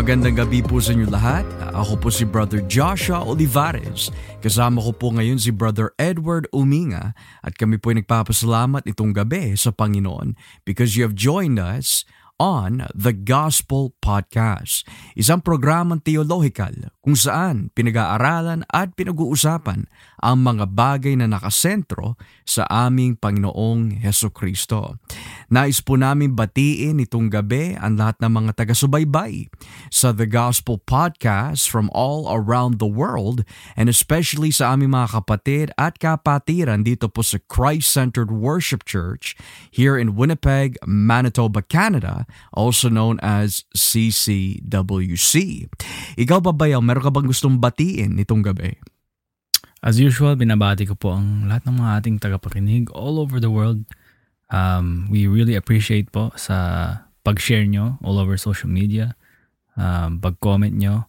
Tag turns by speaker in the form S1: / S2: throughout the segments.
S1: Magandang gabi po sa inyo lahat. Ako po si Brother Joshua Olivares. Kasama ko po ngayon si Brother Edward Uminga at kami po ay nagpapasalamat itong gabi sa Panginoon because you have joined us on the Gospel Podcast, isang programang theological kung saan pinag-aaralan at pinag-uusapan ang mga bagay na nakasentro sa aming Panginoong Heso Kristo. Nais po namin batiin itong gabi ang lahat ng mga taga-subaybay sa The Gospel Podcast from all around the world and especially sa aming mga kapatid at kapatiran dito po sa Christ-Centered Worship Church here in Winnipeg, Manitoba, Canada, also known as CCWC. Ikaw ba bayaw, meron ka bang gustong batiin itong gabi?
S2: As usual, binabati ko po ang lahat ng mga ating tagapakinig all over the world Um, we really appreciate po sa pag-share nyo all over social media, um, pag-comment nyo.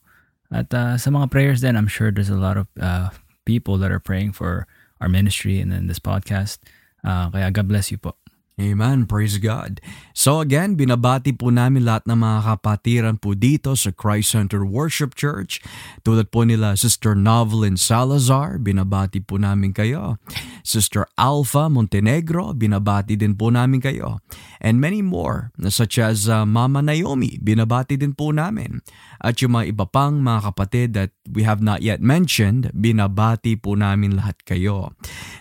S2: At uh, sa mga prayers then I'm sure there's a lot of uh, people that are praying for our ministry and then this podcast. Uh, kaya God bless you po.
S1: Amen. Praise God. So again, binabati po namin lahat ng mga kapatiran po dito sa Christ Center Worship Church. Tulad po nila Sister Novelyn Salazar, binabati po namin kayo. Sister Alpha Montenegro, binabati din po namin kayo. And many more, such as uh, Mama Naomi, binabati din po namin. At yung mga iba pang mga kapatid that we have not yet mentioned, binabati po namin lahat kayo.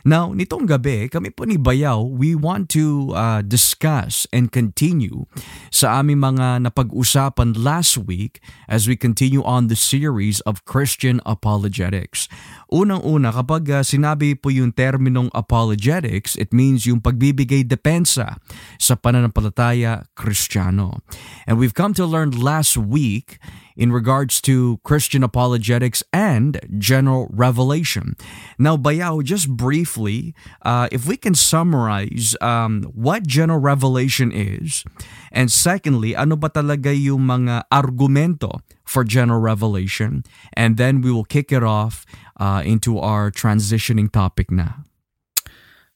S1: Now, nitong gabi, kami po ni Bayaw, we want to uh, discuss and continue sa aming mga napag-usapan last week as we continue on the series of Christian apologetics. Unang-una, kapag uh, sinabi po yung terminong apologetics, it means yung pagbibigay depensa sa pananampalataya kristyano. And we've come to learn last week in regards to Christian apologetics and general revelation. Now, Bayaw, just briefly, uh, if we can summarize um, what general revelation is, and secondly, ano ba talaga yung mga argumento for general revelation, and then we will kick it off uh, into our transitioning topic na.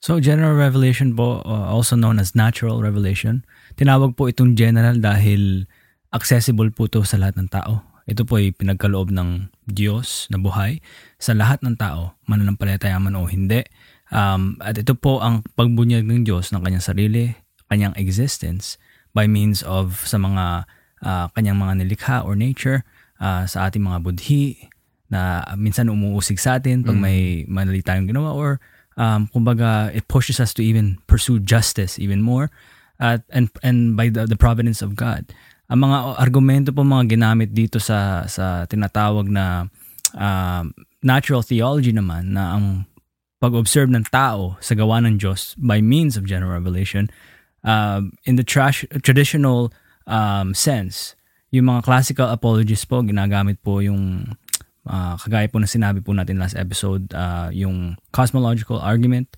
S2: So, general revelation po, uh, also known as natural revelation, tinawag po itong general dahil accessible po to sa lahat ng tao. Ito po ay pinagkaloob ng Diyos na buhay sa lahat ng tao, mananampalataya man o hindi. Um, at ito po ang pagbunyag ng Diyos ng kanyang sarili, kanyang existence by means of sa mga uh, kanyang mga nilikha or nature, uh, sa ating mga budhi na minsan umuusig sa atin pag mm. may manali tayong ginawa or um, kumbaga it pushes us to even pursue justice even more at and and by the, the providence of God ang mga argumento po mga ginamit dito sa sa tinatawag na uh, natural theology naman na ang pag-observe ng tao sa gawa ng Diyos by means of general revelation uh, in the trash, traditional um, sense yung mga classical apologists po ginagamit po yung uh, kagaya po na sinabi po natin last episode uh, yung cosmological argument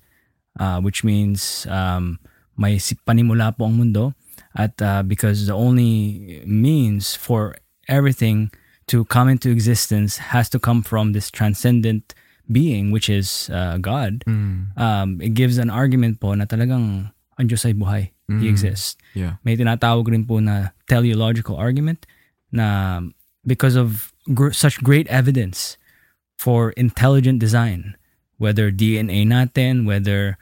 S2: uh, which means um, may panimula po ang mundo at uh, because the only means for everything to come into existence has to come from this transcendent being which is uh, God mm. um, it gives an argument po na talagang ang Diyos ay buhay mm. he exists
S1: yeah.
S2: may tinatawag rin po na teleological argument na because of gr- such great evidence for intelligent design whether DNA natin whether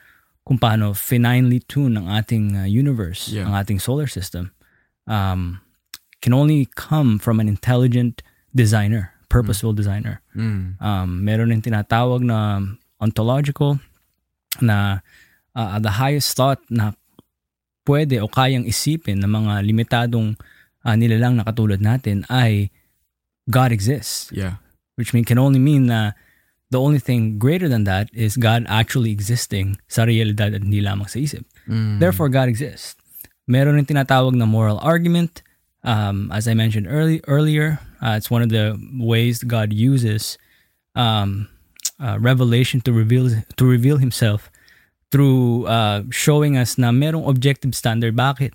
S2: kung paano finely tune ang ating uh, universe, yeah. ang ating solar system, um, can only come from an intelligent designer, purposeful mm. designer. Mm. Um, meron din tinatawag na ontological na uh, the highest thought na pwede o kayang isipin ng mga limitadong uh, nilalang na katulad natin ay God exists.
S1: Yeah.
S2: Which mean can only mean na the only thing greater than that is God actually existing sa realidad at hindi lamang sa isip. Mm. Therefore, God exists. Meron rin tinatawag na moral argument. Um, as I mentioned early, earlier, uh, it's one of the ways God uses um, uh, revelation to reveal to reveal Himself through uh, showing us na merong objective standard. Bakit?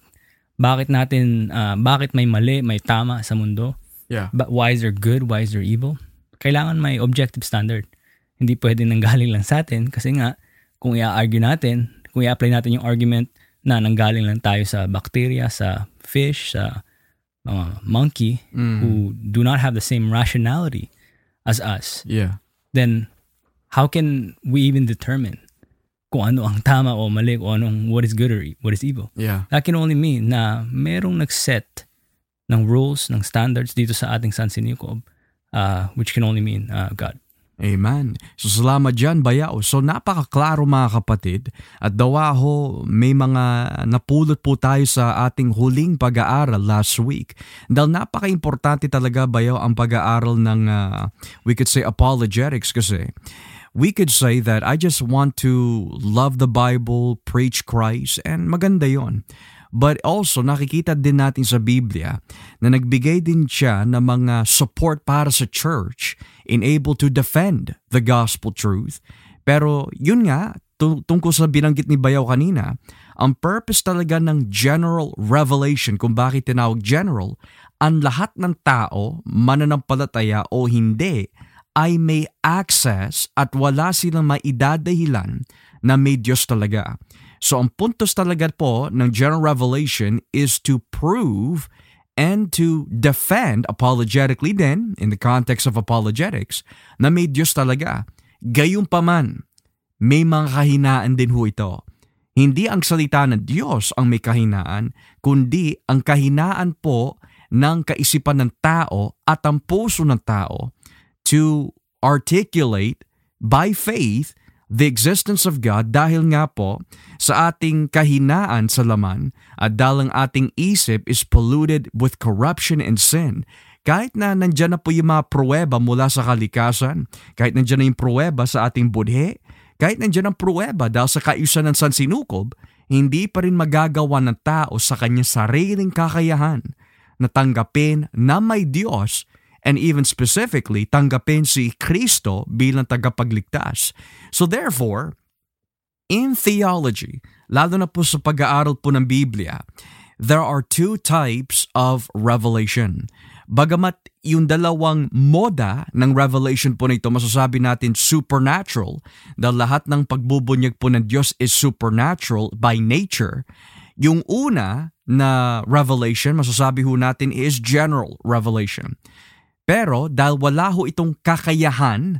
S2: Bakit natin, uh, bakit may mali, may tama sa mundo?
S1: Yeah.
S2: But why is there good? Why is there evil? Kailangan may objective standard hindi pwede nanggaling lang sa atin kasi nga kung i-argue natin, kung i-apply natin yung argument na nanggaling lang tayo sa bacteria, sa fish, sa uh, monkey who do not have the same rationality as us,
S1: Yeah.
S2: then how can we even determine kung ano ang tama o mali, o anong what is good or e- what is evil?
S1: Yeah.
S2: That can only mean na merong nag-set ng rules, ng standards dito sa ating San Sinicob, uh, which can only mean uh, God.
S1: Amen. So salamat dyan, Bayaw. So napakaklaro mga kapatid. At dawa ho, may mga napulot po tayo sa ating huling pag-aaral last week. Dahil napaka-importante talaga, Bayaw, ang pag-aaral ng, uh, we could say, apologetics kasi we could say that I just want to love the Bible, preach Christ, and maganda yon. But also, nakikita din natin sa Biblia na nagbigay din siya ng mga support para sa church in able to defend the gospel truth. Pero yun nga, tu- tungkol sa binanggit ni Bayaw kanina, ang purpose talaga ng general revelation, kung bakit tinawag general, ang lahat ng tao, mananampalataya o hindi, ay may access at wala silang maidadahilan na may Diyos talaga. So ang puntos talaga po ng general revelation is to prove and to defend apologetically din, in the context of apologetics, na may Diyos talaga. Gayunpaman, may mga kahinaan din ho ito. Hindi ang salita ng Diyos ang may kahinaan, kundi ang kahinaan po ng kaisipan ng tao at ang puso ng tao to articulate by faith the existence of God dahil nga po sa ating kahinaan sa laman at dahil ang ating isip is polluted with corruption and sin. Kahit na nandyan na po yung mga pruweba mula sa kalikasan, kahit nandyan na yung pruweba sa ating budhe, kahit nandyan ang pruweba dahil sa kaayusan ng sansinukob, hindi pa rin magagawa ng tao sa kanyang sariling kakayahan na tanggapin na may Diyos and even specifically tanggapin si Kristo bilang tagapagligtas. So therefore, in theology, lalo na po sa pag-aaral po ng Biblia, there are two types of revelation. Bagamat yung dalawang moda ng revelation po na ito, masasabi natin supernatural, dahil lahat ng pagbubunyag po ng Diyos is supernatural by nature. Yung una na revelation, masasabi ho natin is general revelation. Pero dahil wala ho itong kakayahan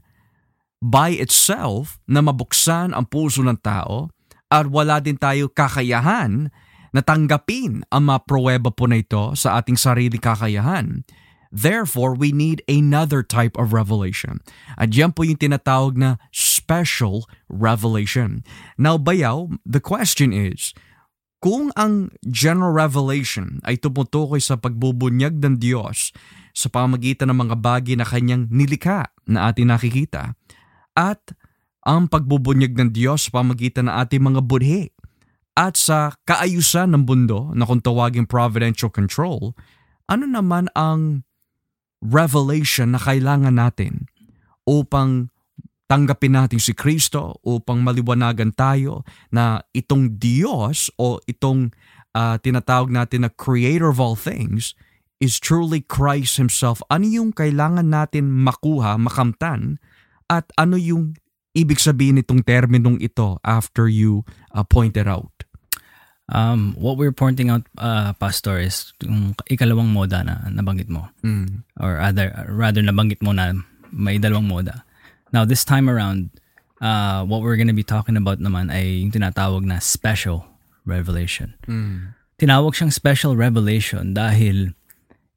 S1: by itself na mabuksan ang puso ng tao at wala din tayo kakayahan na tanggapin ang mga pruweba po na ito sa ating sarili kakayahan. Therefore, we need another type of revelation. At yan po yung tinatawag na special revelation. Now, bayaw, the question is, kung ang general revelation ay tumutukoy sa pagbubunyag ng Diyos sa pamagitan ng mga bagay na kanyang nilikha na ating nakikita. At ang pagbubunyag ng Diyos sa pamagitan ng ating mga budhe at sa kaayusan ng mundo na kung tawagin providential control, ano naman ang revelation na kailangan natin upang tanggapin natin si Kristo upang maliwanagan tayo na itong Diyos o itong uh, tinatawag natin na creator of all things is truly Christ Himself. Ano yung kailangan natin makuha, makamtan at ano yung ibig sabihin itong terminong ito after you uh, pointed out?
S2: Um, what we're pointing out, uh, Pastor, is yung ikalawang moda na nabanggit mo.
S1: Mm.
S2: Or rather, rather nabanggit mo na may dalawang moda. Now, this time around, uh, what we're gonna be talking about naman ay yung tinatawag na special revelation.
S1: Mm.
S2: Tinawag siyang special revelation dahil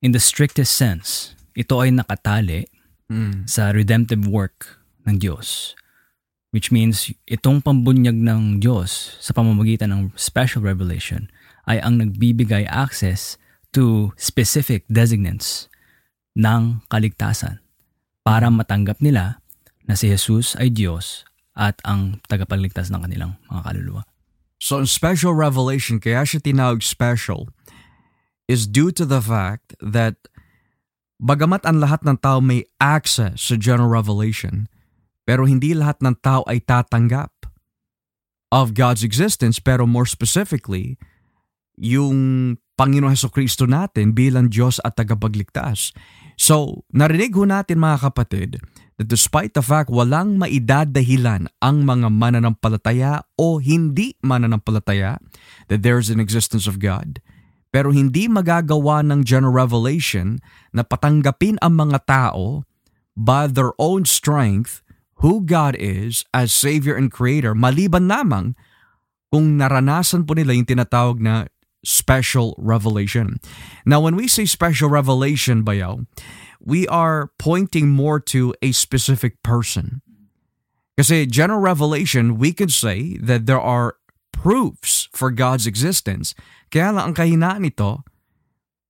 S2: in the strictest sense, ito ay nakatali
S1: Mm.
S2: sa redemptive work ng Diyos. Which means, itong pambunyag ng Diyos sa pamamagitan ng special revelation ay ang nagbibigay access to specific designants ng kaligtasan para matanggap nila na si Jesus ay Diyos at ang tagapagligtas ng kanilang mga kaluluwa.
S1: So, ang special revelation, kaya siya tinawag special, is due to the fact that bagamat ang lahat ng tao may access sa general revelation, pero hindi lahat ng tao ay tatanggap of God's existence, pero more specifically, yung Panginoon Heso Kristo natin bilang Diyos at tagapagligtas. So, narinig ho natin mga kapatid, that despite the fact walang maidadahilan ang mga mananampalataya o hindi mananampalataya that there is an existence of God, pero hindi magagawa ng general revelation na patanggapin ang mga tao by their own strength who God is as Savior and Creator maliban lamang kung naranasan po nila yung tinatawag na special revelation. Now, when we say special revelation, bayaw, we are pointing more to a specific person. Kasi general revelation, we could say that there are proofs for God's existence. Kaya lang ang kahinaan nito,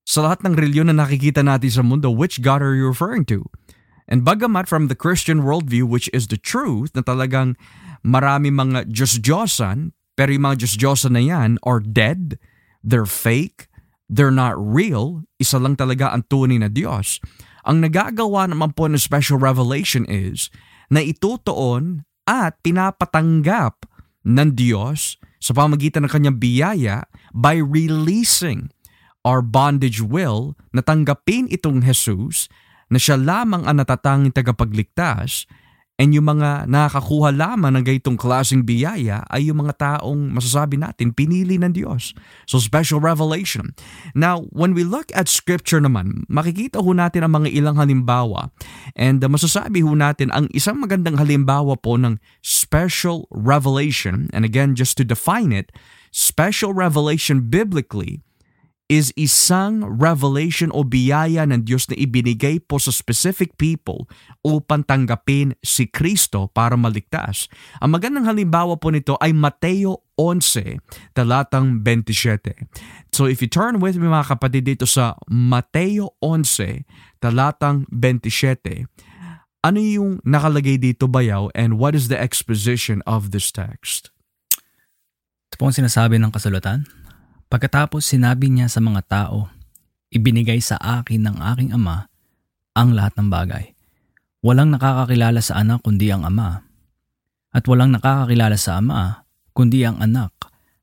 S1: sa lahat ng reliyon na nakikita natin sa mundo, which God are you referring to? And bagamat from the Christian worldview, which is the truth, na talagang marami mga Diyos-Diyosan, pero yung mga Diyos-Diyosan na yan are dead, they're fake, they're not real, isa lang talaga ang tunay na Diyos. Ang nagagawa naman po ng special revelation is na itutuon at pinapatanggap ng Diyos sa pamagitan ng kanyang biyaya by releasing our bondage will na tanggapin itong Jesus na siya lamang ang natatanging tagapagligtas And yung mga nakakakuha lamang ng gaytong klaseng biyaya ay yung mga taong masasabi natin pinili ng Diyos. So special revelation. Now, when we look at scripture naman, makikita ho natin ang mga ilang halimbawa. And uh, masasabi ho natin ang isang magandang halimbawa po ng special revelation. And again, just to define it, special revelation biblically is isang revelation o biyaya ng Diyos na ibinigay po sa specific people upang tanggapin si Kristo para maligtas. Ang magandang halimbawa po nito ay Mateo 11, talatang 27. So if you turn with me mga kapatid dito sa Mateo 11, talatang 27, ano yung nakalagay dito bayaw and what is the exposition of this text?
S2: Ito po ang sinasabi ng kasulatan. Pagkatapos sinabi niya sa mga tao, ibinigay sa akin ng aking ama ang lahat ng bagay. Walang nakakakilala sa anak kundi ang ama. At walang nakakakilala sa ama kundi ang anak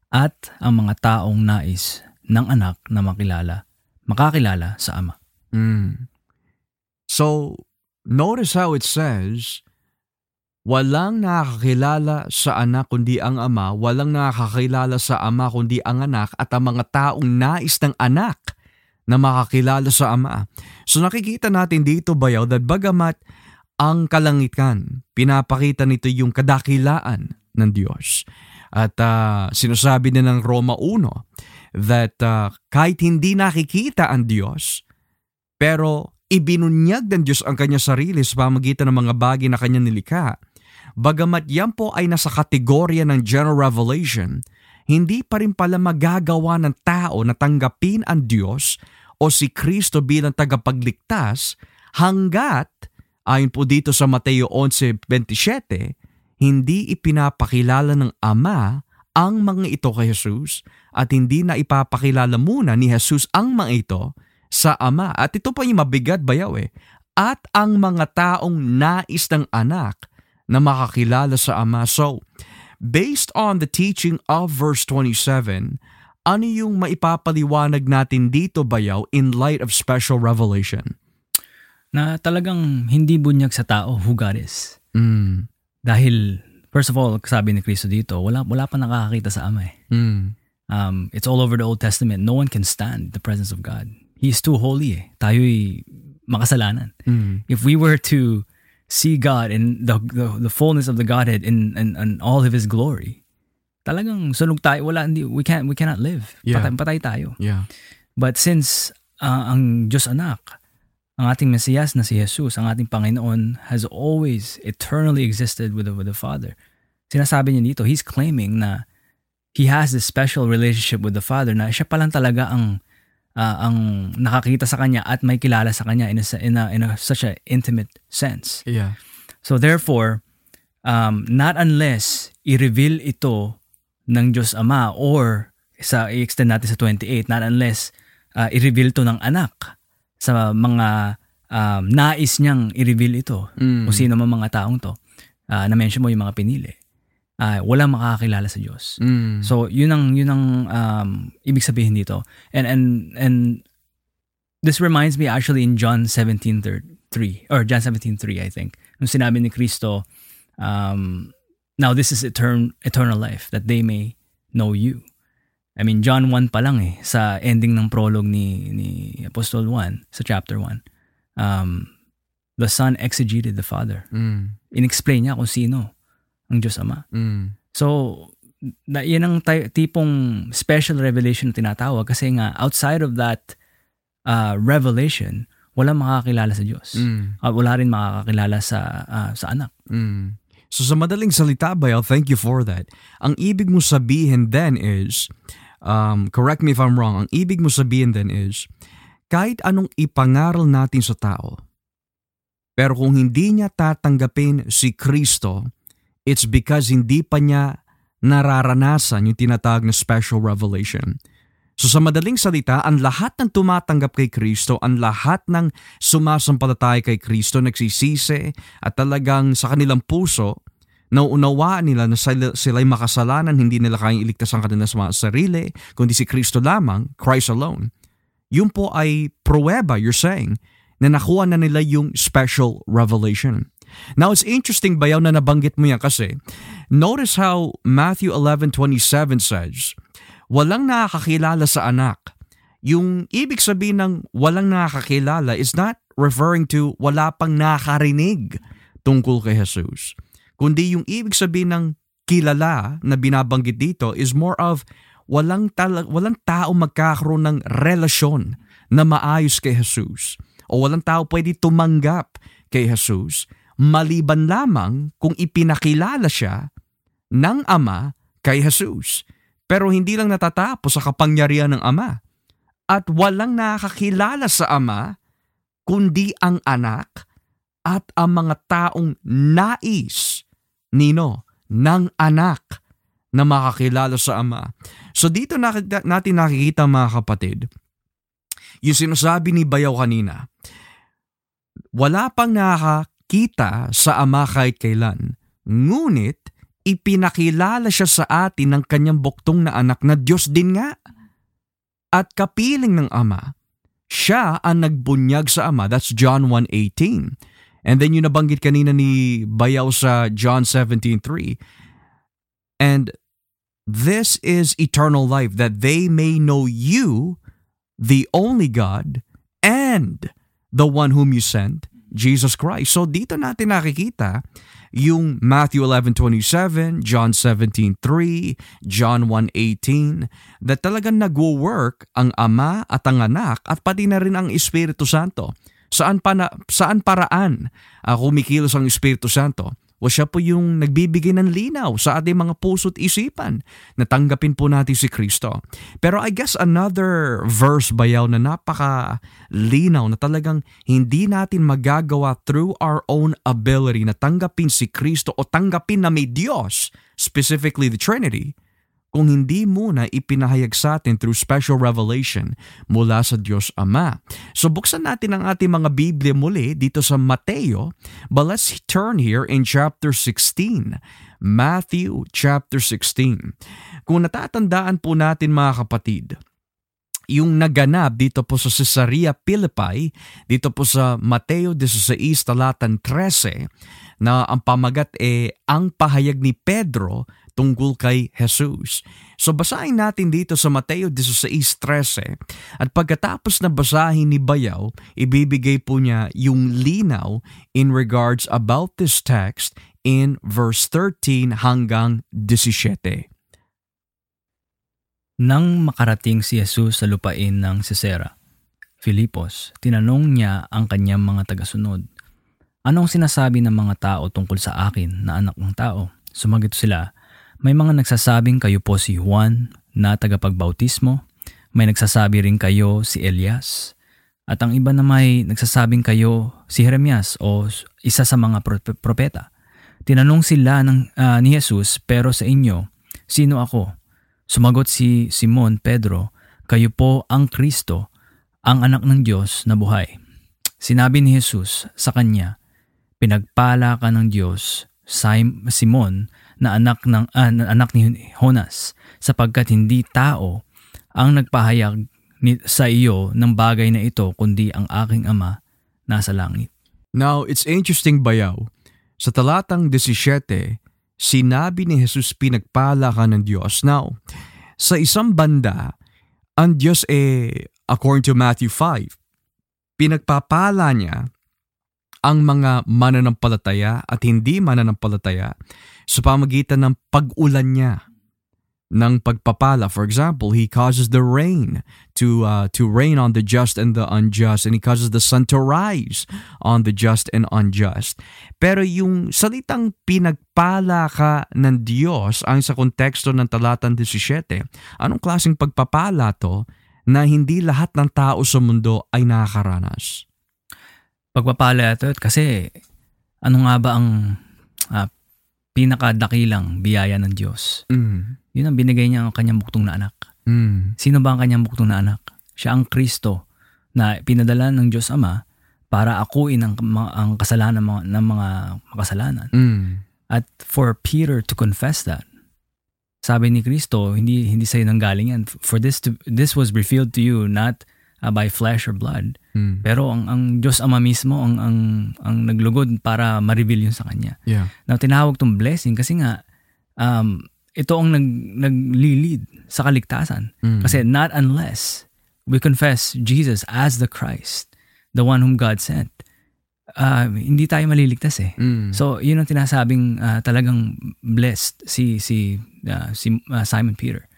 S2: at ang mga taong nais ng anak na makilala, makakilala sa ama.
S1: Mm. So, notice how it says, Walang nakakilala sa anak kundi ang ama, walang nakakilala sa ama kundi ang anak at ang mga taong nais ng anak na makakilala sa ama. So nakikita natin dito bayaw that bagamat ang kalangitan, pinapakita nito yung kadakilaan ng Diyos. At uh, sinasabi din ng Roma 1 that uh, kahit hindi nakikita ang Diyos, pero ibinunyag ng Diyos ang kanya sarili sa pamagitan ng mga bagay na kanya nilikha Bagamat yan po ay nasa kategorya ng general revelation, hindi pa rin pala magagawa ng tao na tanggapin ang Diyos o si Kristo bilang tagapagligtas hanggat, ayon po dito sa Mateo 11.27, hindi ipinapakilala ng Ama ang mga ito kay Jesus at hindi na ipapakilala muna ni Jesus ang mga ito sa Ama. At ito pa yung mabigat bayaw eh. At ang mga taong nais ng anak na makakilala sa Ama. So, based on the teaching of verse 27, ano yung maipapaliwanag natin dito bayaw in light of special revelation?
S2: Na talagang hindi bunyag sa tao who God is.
S1: Mm.
S2: Dahil, first of all, sabi ni Kristo dito, wala, wala pa nakakakita sa Ama eh.
S1: Mm.
S2: Um, it's all over the Old Testament. No one can stand the presence of God. He is too holy eh. Tayo'y makasalanan.
S1: Mm.
S2: If we were to see God in the, the, the fullness of the Godhead in, in, in all of His glory, talagang sunog tayo. Wala, hindi, we, can't, we cannot live.
S1: Yeah.
S2: Patay, patay tayo.
S1: Yeah.
S2: But since uh, ang Diyos anak, ang ating Mesiyas na si Jesus, ang ating Panginoon, has always eternally existed with the, with the Father. Sinasabi niya dito, he's claiming na he has this special relationship with the Father na siya pa lang talaga ang uh, ang nakakita sa kanya at may kilala sa kanya in a, in a, in a such a intimate sense.
S1: Yeah.
S2: So therefore, um, not unless i-reveal ito ng Diyos Ama or sa i-extend natin sa 28, not unless uh, i-reveal to ng anak sa mga um, nais niyang i-reveal ito
S1: Mm.
S2: kung sino man mga taong to uh, na-mention mo yung mga pinili uh, walang makakakilala sa Diyos.
S1: Mm.
S2: So, yun ang yun ang um, ibig sabihin dito. And and and this reminds me actually in John 17:3 or John 17:3 I think. Nung sinabi ni Kristo um, now this is etern- eternal life that they may know you I mean, John 1 pa lang eh, sa ending ng prologue ni, ni Apostle 1, sa chapter 1. Um, the Son exegeted the Father.
S1: Mm.
S2: In-explain niya kung sino ang Diyos Ama.
S1: Mm.
S2: So, na, yan ang ty- tipong special revelation na tinatawag kasi nga outside of that uh, revelation, walang makakakilala sa Diyos.
S1: Mm.
S2: At wala rin makakakilala sa uh, sa anak.
S1: Mm. So sa madaling salita, Bayaw, thank you for that. Ang ibig mo sabihin then is, um, correct me if I'm wrong, ang ibig mo sabihin then is, kahit anong ipangaral natin sa tao, pero kung hindi niya tatanggapin si Kristo, it's because hindi pa niya nararanasan yung tinatawag na special revelation. So sa madaling salita, ang lahat ng tumatanggap kay Kristo, ang lahat ng sumasampalataya kay Kristo, nagsisisi at talagang sa kanilang puso, nauunawaan nila na sila, sila'y makasalanan, hindi nila kayang iligtas ang kanilang sarili, kundi si Kristo lamang, Christ alone. Yun po ay pruweba, you're saying, na nakuha na nila yung special revelation. Now, it's interesting bayaw na nabanggit mo yan kasi notice how Matthew 11.27 says, walang nakakakilala sa anak. Yung ibig sabihin ng walang nakakakilala is not referring to wala pang nakarinig tungkol kay Jesus. Kundi yung ibig sabihin ng kilala na binabanggit dito is more of walang, tal- walang tao magkakaroon ng relasyon na maayos kay Jesus o walang tao pwede tumanggap kay Jesus maliban lamang kung ipinakilala siya ng Ama kay Jesus. Pero hindi lang natatapos sa kapangyarihan ng Ama. At walang nakakilala sa Ama kundi ang anak at ang mga taong nais nino ng anak na makakilala sa Ama. So dito natin nakikita mga kapatid, yung sinasabi ni Bayaw kanina, wala pang nakakita sa Ama kahit kailan, ngunit ipinakilala siya sa atin ng kanyang buktong na anak na Diyos din nga. At kapiling ng Ama, siya ang nagbunyag sa Ama. That's John 1.18. And then yung nabanggit kanina ni Bayaw sa John 17.3. And this is eternal life, that they may know you, the only God, and the one whom you sent, Jesus Christ. So dito natin nakikita yung Matthew 11.27, John 17.3, John 1.18, that talagang nagwo-work ang Ama at ang Anak at pati na rin ang Espiritu Santo. Saan, pa na, saan paraan uh, kumikilos ang Espiritu Santo? O siya po yung nagbibigay ng linaw sa ating mga puso't isipan na tanggapin po natin si Kristo. Pero I guess another verse bayaw na napaka linaw na talagang hindi natin magagawa through our own ability na tanggapin si Kristo o tanggapin na may Diyos, specifically the Trinity, kung hindi muna ipinahayag sa atin through special revelation mula sa Diyos Ama. So buksan natin ang ating mga Biblia muli dito sa Mateo, but let's turn here in chapter 16. Matthew chapter 16. Kung natatandaan po natin mga kapatid, yung naganap dito po sa Caesarea Philippi, dito po sa Mateo 16 talatan 13, na ang pamagat eh ang pahayag ni Pedro tungkol kay Jesus. So basahin natin dito sa Mateo 16.13 at pagkatapos na basahin ni Bayaw, ibibigay po niya yung linaw in regards about this text in verse 13 hanggang 17.
S2: Nang makarating si Jesus sa lupain ng Cesera, Filipos, tinanong niya ang kanyang mga tagasunod, Anong sinasabi ng mga tao tungkol sa akin na anak ng tao? Sumagot sila, may mga nagsasabing kayo po si Juan na tagapagbautismo, may nagsasabi rin kayo si Elias, at ang iba na may nagsasabing kayo si Jeremias o isa sa mga propeta. Tinanong sila ng, uh, ni Jesus, pero sa inyo, sino ako? Sumagot si Simon Pedro, kayo po ang Kristo, ang anak ng Diyos na buhay. Sinabi ni Jesus sa kanya, Pinagpala ka ng Diyos, Simon, na anak ng uh, anak ni Jonas sapagkat hindi tao ang nagpahayag ni, sa iyo ng bagay na ito kundi ang aking ama nasa langit.
S1: Now, it's interesting bayaw. Sa talatang 17, sinabi ni Jesus pinagpala ka ng Diyos. Now, sa isang banda, ang Diyos eh, according to Matthew 5, pinagpapala niya ang mga mananampalataya at hindi mananampalataya sa pamagitan ng pag-ulan niya ng pagpapala. For example, He causes the rain to uh, to rain on the just and the unjust and He causes the sun to rise on the just and unjust. Pero yung salitang pinagpala ka ng Diyos ang sa konteksto ng talatang 17, anong klaseng pagpapala to na hindi lahat ng tao sa mundo ay nakakaranas?
S2: Pagpapala ito kasi ano nga ba ang uh, pinakadakilang biyaya ng Diyos?
S1: Mm.
S2: Yun ang binigay niya ang kanyang buktong na anak.
S1: Mm.
S2: Sino ba ang kanyang buktong na anak? Siya ang Kristo na pinadala ng Diyos Ama para akuin ang, ang kasalanan ng mga, ng mga makasalanan.
S1: Mm.
S2: At for Peter to confess that, sabi ni Kristo, hindi hindi sa nanggaling yan. For this to this was revealed to you not uh, by flesh or blood.
S1: Mm.
S2: Pero ang ang Diyos Ama mismo ang ang ang naglugod para ma-reveal yun sa kanya.
S1: Yeah.
S2: Now tinawag tong blessing kasi nga um ito ang nag naglilid sa kaligtasan.
S1: Mm.
S2: Kasi not unless we confess Jesus as the Christ, the one whom God sent, uh, hindi tayo maliligtas eh.
S1: Mm.
S2: So, yun ang tinasabing uh, talagang blessed si si uh, si uh, Simon Peter.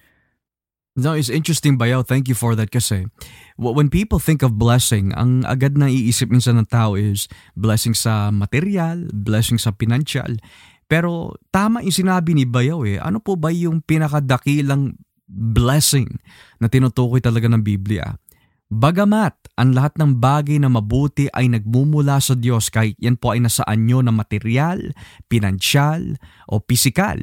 S1: No, it's interesting, Bayaw. Thank you for that kasi when people think of blessing, ang agad na iisip minsan ng tao is blessing sa material, blessing sa financial. Pero tama yung sinabi ni Bayaw eh. Ano po ba yung pinakadakilang blessing na tinutukoy talaga ng Biblia? Bagamat ang lahat ng bagay na mabuti ay nagmumula sa Diyos kahit yan po ay nasa anyo na material, pinansyal o pisikal,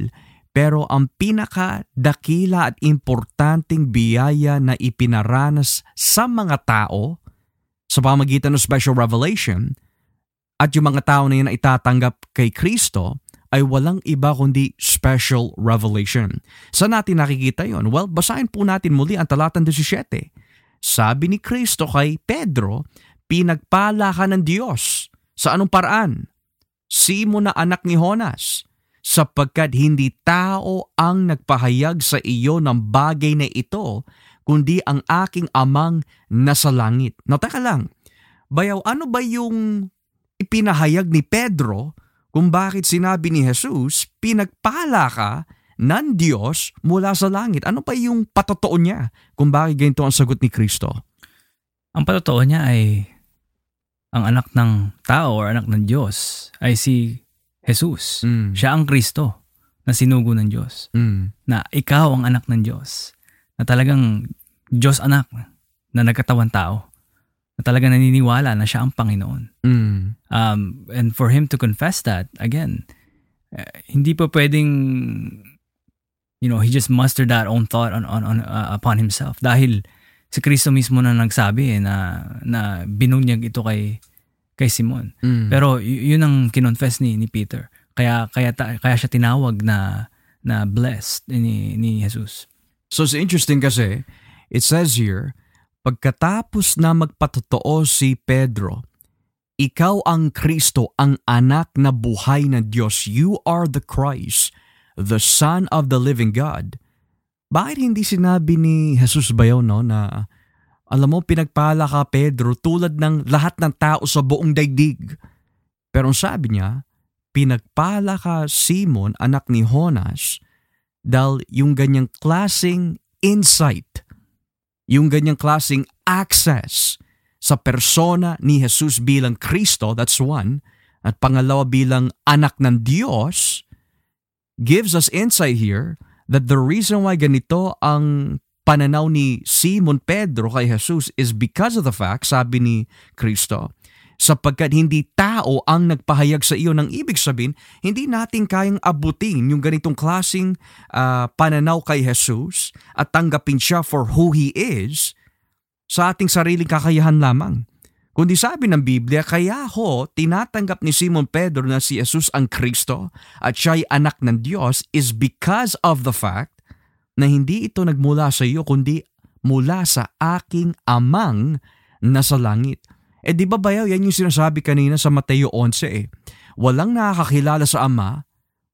S1: pero ang pinakadakila at importanteng biyaya na ipinaranas sa mga tao sa pamagitan ng special revelation at yung mga tao na yun na itatanggap kay Kristo ay walang iba kundi special revelation. Saan natin nakikita yon? Well, basahin po natin muli ang talatang 17. Sabi ni Kristo kay Pedro, pinagpala ka ng Diyos. Sa anong paraan? Simo na anak ni Honas sapagkat hindi tao ang nagpahayag sa iyo ng bagay na ito, kundi ang aking amang nasa langit. No, teka lang. Bayaw, ano ba yung ipinahayag ni Pedro kung bakit sinabi ni Jesus, pinagpala ka ng Diyos mula sa langit? Ano pa yung patotoo niya kung bakit ganito ang sagot ni Kristo?
S2: Ang patotoo niya ay ang anak ng tao or anak ng Diyos ay si Jesus.
S1: Mm.
S2: Siya ang Kristo na sinugo ng Diyos.
S1: Mm.
S2: Na ikaw ang anak ng Diyos. Na talagang Diyos anak na nagkatawan tao. Na talagang naniniwala na siya ang Panginoon.
S1: Mm.
S2: Um, and for him to confess that, again, uh, hindi pa pwedeng you know, he just mustered that own thought on, on, on uh, upon himself. Dahil si Kristo mismo na nagsabi eh, na, na binunyag ito kay kay Simon.
S1: Mm.
S2: Pero y- yun ang kinonfess ni ni Peter. Kaya kaya ta- kaya siya tinawag na na blessed ni ni Jesus.
S1: So it's interesting kasi, it says here, pagkatapos na magpatotoo si Pedro, ikaw ang Kristo, ang anak na buhay na Diyos. You are the Christ, the Son of the living God. Bakit hindi sinabi ni Jesus ba yun, no, na alam mo, pinagpala ka Pedro tulad ng lahat ng tao sa buong daigdig. Pero ang sabi niya, pinagpala ka Simon, anak ni Honas, dahil yung ganyang klasing insight, yung ganyang klasing access sa persona ni Jesus bilang Kristo, that's one, at pangalawa bilang anak ng Diyos, gives us insight here that the reason why ganito ang pananaw ni Simon Pedro kay Jesus is because of the fact, sabi ni Kristo, sapagkat hindi tao ang nagpahayag sa iyo ng ibig sabihin, hindi natin kayang abutin yung ganitong klasing uh, pananaw kay Jesus at tanggapin siya for who He is sa ating sariling kakayahan lamang. Kundi sabi ng Biblia, kaya ho tinatanggap ni Simon Pedro na si Jesus ang Kristo at siya anak ng Diyos is because of the fact na hindi ito nagmula sa iyo kundi mula sa aking amang nasa langit. Eh di ba bayaw yan yung sinasabi kanina sa Mateo 11 eh. Walang nakakakilala sa Ama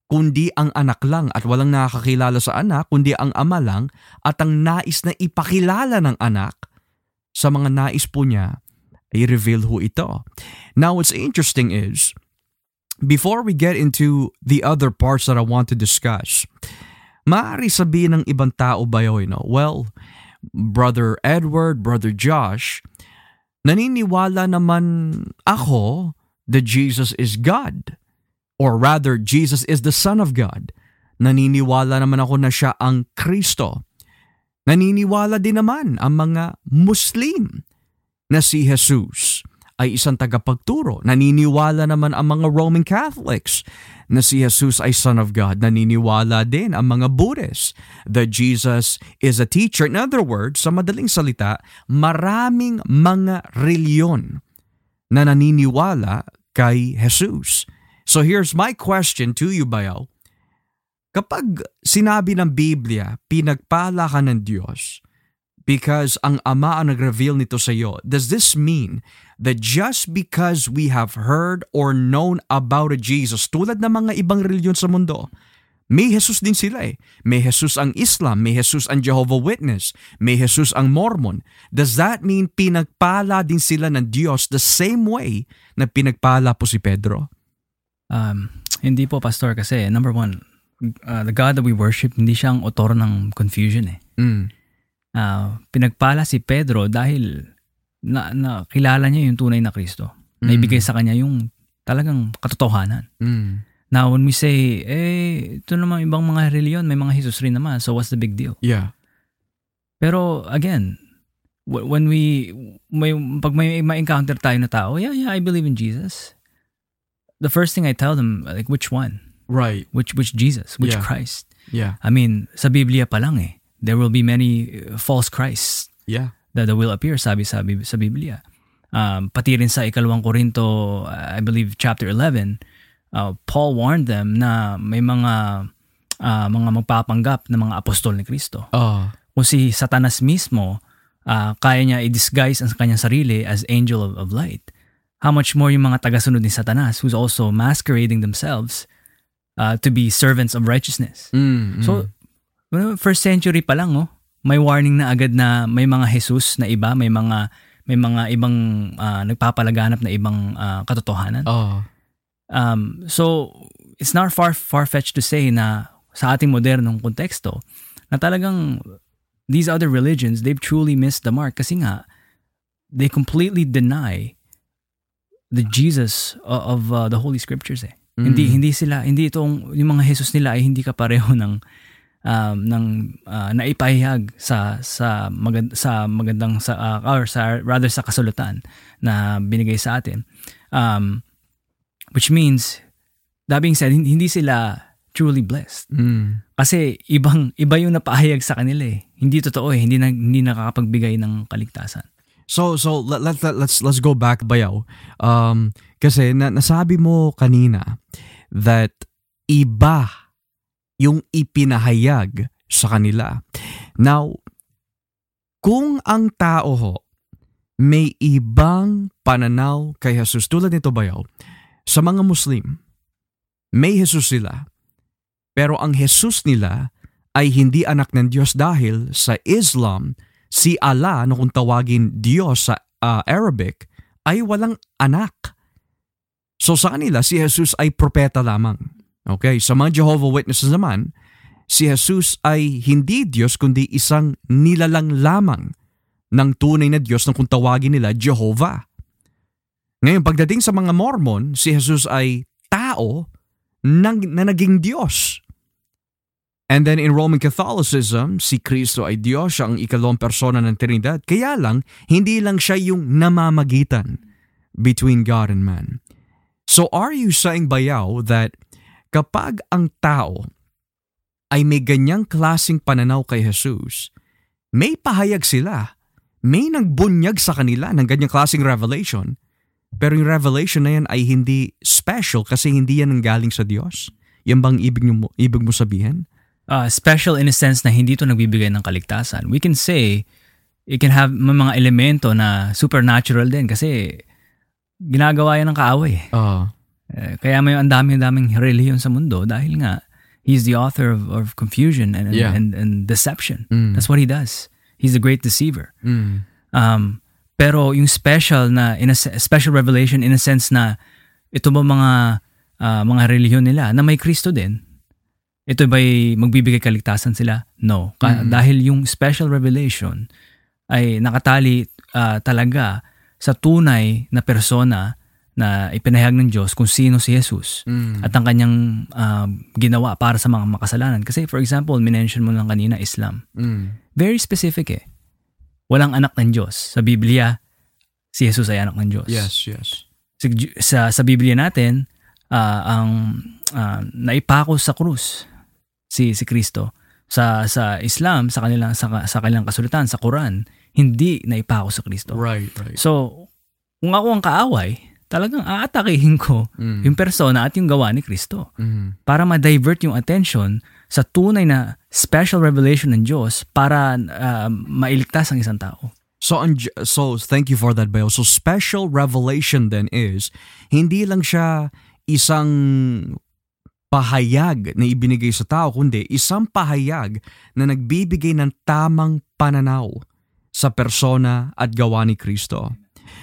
S1: kundi ang anak lang at walang nakakakilala sa anak, kundi ang ama lang at ang nais na ipakilala ng anak sa mga nais po niya ay reveal ho ito. Now, what's interesting is, before we get into the other parts that I want to discuss, maaari sabihin ng ibang tao ba yun, no? well, Brother Edward, Brother Josh, naniniwala naman ako that Jesus is God. Or rather, Jesus is the Son of God. Naniniwala naman ako na siya ang Kristo. Naniniwala din naman ang mga Muslim na si Jesus ay isang tagapagturo. Naniniwala naman ang mga Roman Catholics na si Jesus ay Son of God. Naniniwala din ang mga Buddhists that Jesus is a teacher. In other words, sa madaling salita, maraming mga reliyon na naniniwala kay Jesus. So here's my question to you, Bayaw. Kapag sinabi ng Biblia, pinagpala ka ng Diyos because ang Ama ang nag-reveal nito sa iyo, does this mean that just because we have heard or known about a Jesus, tulad ng mga ibang reliyon sa mundo, may Jesus din sila eh. May Jesus ang Islam, may Jesus ang Jehovah Witness, may Jesus ang Mormon. Does that mean pinagpala din sila ng Diyos the same way na pinagpala po si Pedro?
S2: Um, hindi po, Pastor, kasi number one, uh, the God that we worship, hindi siyang autor ng confusion eh.
S1: Mm.
S2: Uh, pinagpala si Pedro dahil na, na kilala niya yung tunay na Kristo.
S1: Mm.
S2: Naibigay sa kanya yung talagang katotohanan.
S1: Mm.
S2: Now, when we say, eh, ito naman ibang mga reliyon, may mga Jesus rin naman, so what's the big deal?
S1: Yeah.
S2: Pero again, when we, may, pag may ma-encounter tayo na tao, yeah, yeah, I believe in Jesus. The first thing I tell them, like, which one?
S1: Right.
S2: Which which Jesus? Which
S1: Yeah.
S2: Christ?
S1: Yeah.
S2: I mean, sa Biblia pa lang eh. There will be many uh, false Christs
S1: Yeah.
S2: that, will appear, sabi sa, Bib- sa Biblia. Um, pati rin sa ikalawang Korinto, I believe chapter 11, uh, Paul warned them na may mga uh, mga magpapanggap na mga apostol ni Kristo.
S1: Oh.
S2: Kung si Satanas mismo, uh, kaya niya i-disguise ang kanyang sarili as angel of, of light. How much more yung mga tagasunod ni Satanas who's also masquerading themselves uh, to be servants of righteousness.
S1: Mm, mm.
S2: So, first century pa lang, oh, may warning na agad na may mga Jesus na iba, may mga may mga ibang uh, nagpapalaganap na ibang uh, katotohanan.
S1: oh.
S2: Um, so, it's not far far-fetched to say na sa ating modernong konteksto na talagang these other religions, they've truly missed the mark kasi nga they completely deny the Jesus o- of uh, the Holy Scriptures eh.
S1: Mm.
S2: Hindi hindi sila hindi itong yung mga Jesus nila ay hindi kapareho ng um, ng uh, naipahayag sa sa magand, sa magandang sa uh, or sa rather sa kasulatan na binigay sa atin. Um, which means that being said hindi, hindi sila truly blessed.
S1: Mm.
S2: Kasi ibang iba yung napahayag sa kanila eh. Hindi totoo eh, hindi na, hindi nakakapagbigay ng kaligtasan.
S1: So so let, let, let, let's let's go back bayaw. Um kasi na, nasabi mo kanina that iba yung ipinahayag sa kanila. Now kung ang tao ho may ibang pananaw kay Jesus tulad nito bayaw sa mga Muslim may Jesus sila pero ang Jesus nila ay hindi anak ng Diyos dahil sa Islam si Allah na kung tawagin Diyos sa uh, Arabic ay walang anak. So sa kanila si Jesus ay propeta lamang. Okay, sa mga Jehovah Witnesses naman, si Jesus ay hindi Diyos kundi isang nilalang lamang ng tunay na Diyos na kung tawagin nila Jehovah. Ngayon, pagdating sa mga Mormon, si Jesus ay tao na, na naging Diyos. And then in Roman Catholicism, si Kristo ay Diyos, siya ang ikalawang persona ng Trinidad. Kaya lang, hindi lang siya yung namamagitan between God and man. So are you saying, Bayaw, that kapag ang tao ay may ganyang klasing pananaw kay Jesus, may pahayag sila, may nagbunyag sa kanila ng ganyang klaseng revelation, pero yung revelation na yan ay hindi special kasi hindi yan ang galing sa Diyos? Yan bang ibig mo, ibig mo sabihin?
S2: uh, special in a sense na hindi ito nagbibigay ng kaligtasan. We can say it can have mga elemento na supernatural din kasi ginagawa yan ng kaaway.
S1: Uh,
S2: Eh, kaya may ang dami-daming reliyon sa mundo dahil nga he's the author of, of confusion and,
S1: Yeah.
S2: and, and deception.
S1: Mm.
S2: That's what he does. He's a great deceiver.
S1: Mm.
S2: Um, pero yung special na in a, special revelation in a sense na ito ba mga ah, mga relihiyon nila na may Kristo din? Ito ba'y magbibigay kaligtasan sila? No. Ka-
S1: Mhm.
S2: Dahil yung special revelation ay nakatali ah, talaga sa tunay na persona na ipinahayag ng Diyos kung sino si Jesus
S1: Mm.
S2: at ang kanyang ah, ginawa para sa mga makasalanan. Kasi for example, minention mo lang kanina Islam.
S1: Mm.
S2: Very specific eh. Walang anak ng Diyos. Sa Biblia, si Jesus ay anak ng Diyos.
S1: Yes, yes.
S2: Sa, sa, sa Biblia natin, ah, ang ah, naipako sa krus si si Kristo. Sa sa Islam, sa kanilang sa, sa kanilang kasulatan, sa Quran, hindi naipako sa Kristo.
S1: Right, right.
S2: So, kung ako ang kaaway, talagang aatakihin ko
S1: Mm.
S2: yung persona at yung gawa ni Kristo
S1: Mm.
S2: para ma-divert yung attention sa tunay na special revelation ng Diyos para ah, mailigtas ang isang tao.
S1: So, so thank you for that, Bayo. So, special revelation then is, hindi lang siya isang pahayag na ibinigay sa tao, kundi isang pahayag na nagbibigay ng tamang pananaw sa persona at gawa ni Kristo.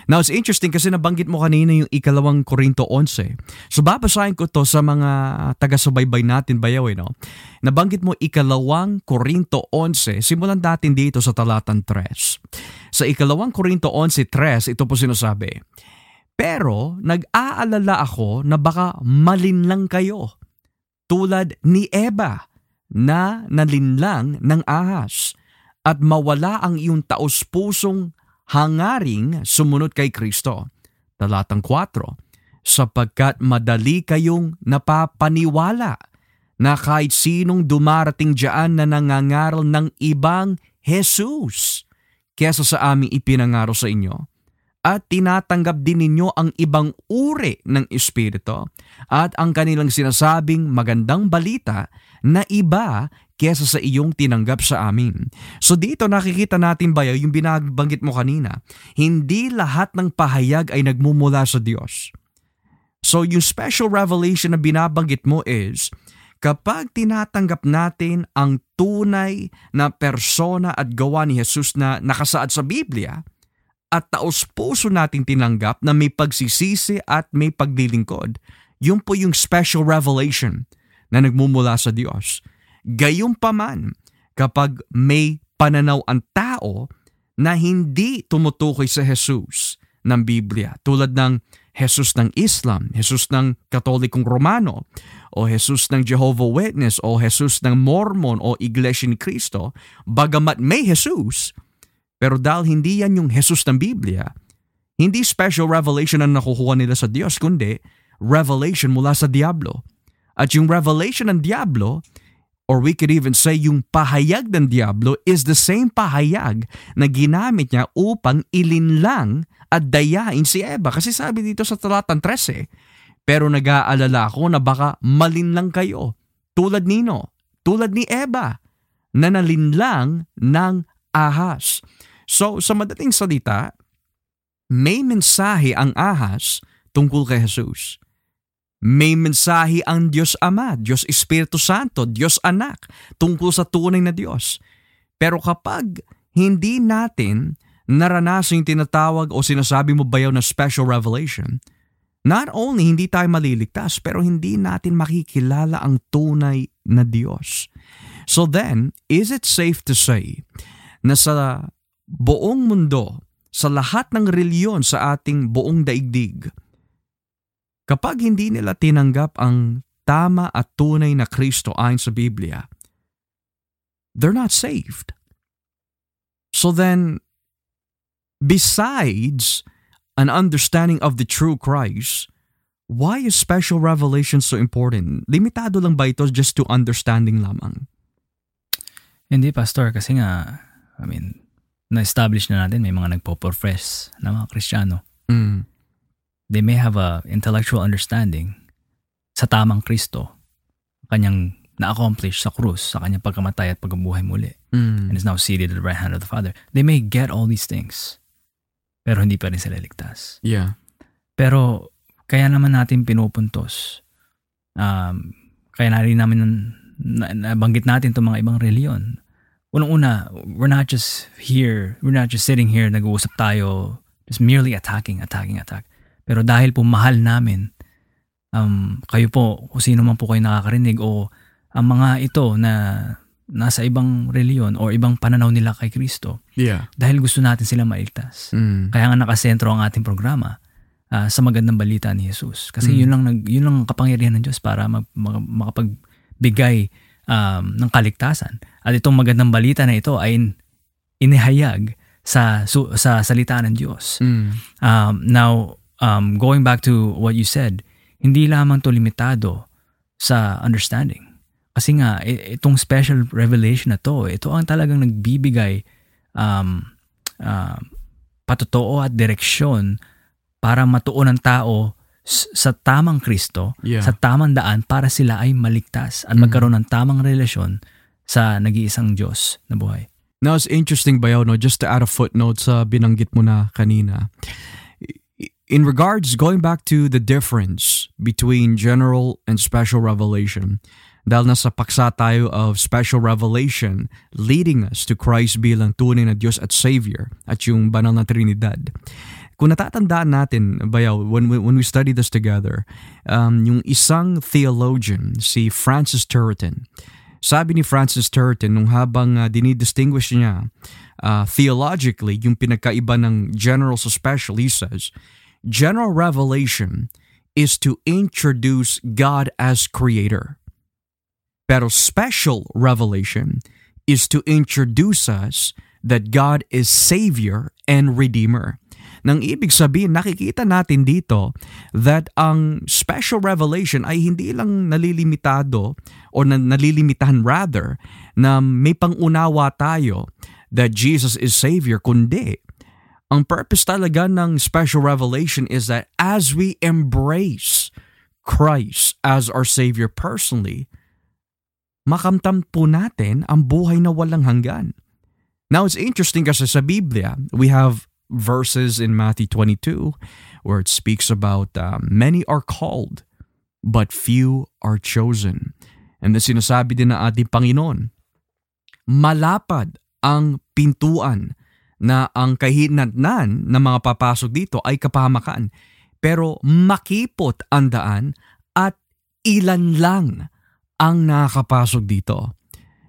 S1: Now, it's interesting kasi nabanggit mo kanina yung ikalawang Korinto 11. So, babasahin ko to sa mga taga-subaybay natin, Bayaw, eh, no? Nabanggit mo ikalawang Korinto 11, simulan natin dito sa talatan 3. Sa ikalawang Korinto 11.3, ito po sinasabi, Pero nag-aalala ako na baka malinlang kayo, tulad ni Eva na nalinlang ng ahas, at mawala ang iyong taos-pusong hangaring sumunod kay Kristo. Talatang 4, sapagkat madali kayong napapaniwala na kahit sinong dumarating diyan na nangangaral ng ibang Jesus kesa sa aming ipinangaro sa inyo. At tinatanggap din ninyo ang ibang uri ng Espiritu at ang kanilang sinasabing magandang balita na iba kesa sa iyong tinanggap sa amin. So dito nakikita natin ba yung binabanggit mo kanina, hindi lahat ng pahayag ay nagmumula sa Diyos. So yung special revelation na binabanggit mo is, kapag tinatanggap natin ang tunay na persona at gawa ni Jesus na nakasaad sa Biblia, at taos puso natin tinanggap na may pagsisisi at may paglilingkod, yun po yung special revelation na nagmumula sa Diyos. Gayunpaman, kapag may pananaw ang tao na hindi tumutukoy sa Jesus ng Biblia, tulad ng Jesus ng Islam, Jesus ng Katolikong Romano, o Jesus ng Jehovah Witness, o Jesus ng Mormon, o Iglesia ni Cristo, bagamat may Jesus, pero dahil hindi yan yung Jesus ng Biblia, hindi special revelation ang nakukuha nila sa Diyos, kundi revelation mula sa Diablo. At yung revelation ng Diablo, or we could even say yung pahayag ng Diablo is the same pahayag na ginamit niya upang ilinlang at dayain si Eva. Kasi sabi dito sa talatan 13, pero nag-aalala ako na baka malinlang kayo, tulad nino, tulad ni Eva, na nalinlang ng ahas. So, sa madaling salita, may mensahe ang ahas tungkol kay Jesus. May mensahe ang Diyos Ama, Diyos Espiritu Santo, Diyos Anak tungkol sa tunay na Diyos. Pero kapag hindi natin naranasan yung tinatawag o sinasabi mo bayaw na special revelation, not only hindi tayo maliligtas, pero hindi natin makikilala ang tunay na Diyos. So then, is it safe to say na sa buong mundo, sa lahat ng reliyon sa ating buong daigdig, kapag hindi nila tinanggap ang tama at tunay na Kristo ayon sa Biblia, they're not saved. So then, besides an understanding of the true Christ, why is special revelation so important? Limitado lang ba ito just to understanding lamang?
S2: Hindi, Pastor, kasi nga, I mean, na-establish na natin, may mga nagpo-profess na mga Kristiyano.
S1: Mm.
S2: They may have a intellectual understanding sa tamang Kristo, kanyang na-accomplish sa krus, sa kanyang pagkamatay at pagkabuhay muli,
S1: Mm.
S2: and is now seated at the right hand of the Father. They may get all these things, pero hindi pa rin sila ligtas.
S1: Yeah.
S2: Pero kaya naman natin pinupuntos. Um, kaya na rin namin na, nabanggit natin itong mga ibang reliyon. Unang-una, we're not just here, we're not just sitting here, nag-uusap tayo, just merely attacking, attacking, attack. Pero dahil po mahal namin, um, kayo po, kung sino man po kayo nakakarinig o ang mga ito na nasa ibang reliyon o ibang pananaw nila kay Kristo.
S1: Yeah.
S2: Dahil gusto natin sila maigtas.
S1: Mm.
S2: Kaya nga nakasentro ang ating programa uh, sa magandang balita ni Jesus. Kasi
S1: Mm.
S2: yun lang nag yun lang ang kapangyarihan ng Diyos para mag, mag, makapagbigay um, ng kaligtasan. At itong magandang balita na ito ay inihayag sa su, sa salita ng Diyos.
S1: Mm.
S2: Um, now, um, going back to what you said, hindi lamang to limitado sa understanding. Kasi nga, itong special revelation na to, ito ang talagang nagbibigay um, uh, patotoo at direksyon para matuon ng tao sa tamang Kristo,
S1: Yeah.
S2: sa tamang daan para sila ay maligtas at
S1: Mhm.
S2: magkaroon ng tamang relasyon sa nag-iisang Diyos na buhay.
S1: Now, it's interesting, Bayaw, no? just to add a footnote sa binanggit mo na kanina. In regards, going back to the difference between general and special revelation, dahil nasa paksa tayo of special revelation leading us to Christ bilang tunay na Diyos at Savior at yung banal na Trinidad. Kung natatandaan natin, Bayaw, when we, when we study this together, um, yung isang theologian, si Francis Turretin, sabi ni Francis Turretin nung habang uh, dinidistinguish niya uh, theologically yung pinagkaiba ng general sa special, he says, general revelation is to introduce God as creator. Pero special revelation is to introduce us that God is Savior and Redeemer. Nang ibig sabihin, nakikita natin dito that ang special revelation ay hindi lang nalilimitado na, nalilimitahan rather na may pangunawa tayo that Jesus is Savior, kundi ang purpose talaga ng special revelation is that as we embrace Christ as our Savior personally, makamtam po natin ang buhay na walang hanggan. Now, it's interesting kasi sa Biblia, we have verses in Matthew 22 where it speaks about uh, many are called, but few are chosen. And then sinasabi din ng ating Panginoon, malapad ang pintuan na ang kahinatnan ng mga papasok dito ay kapahamakan. Pero makipot ang daan at ilan lang ang nakakapasok dito.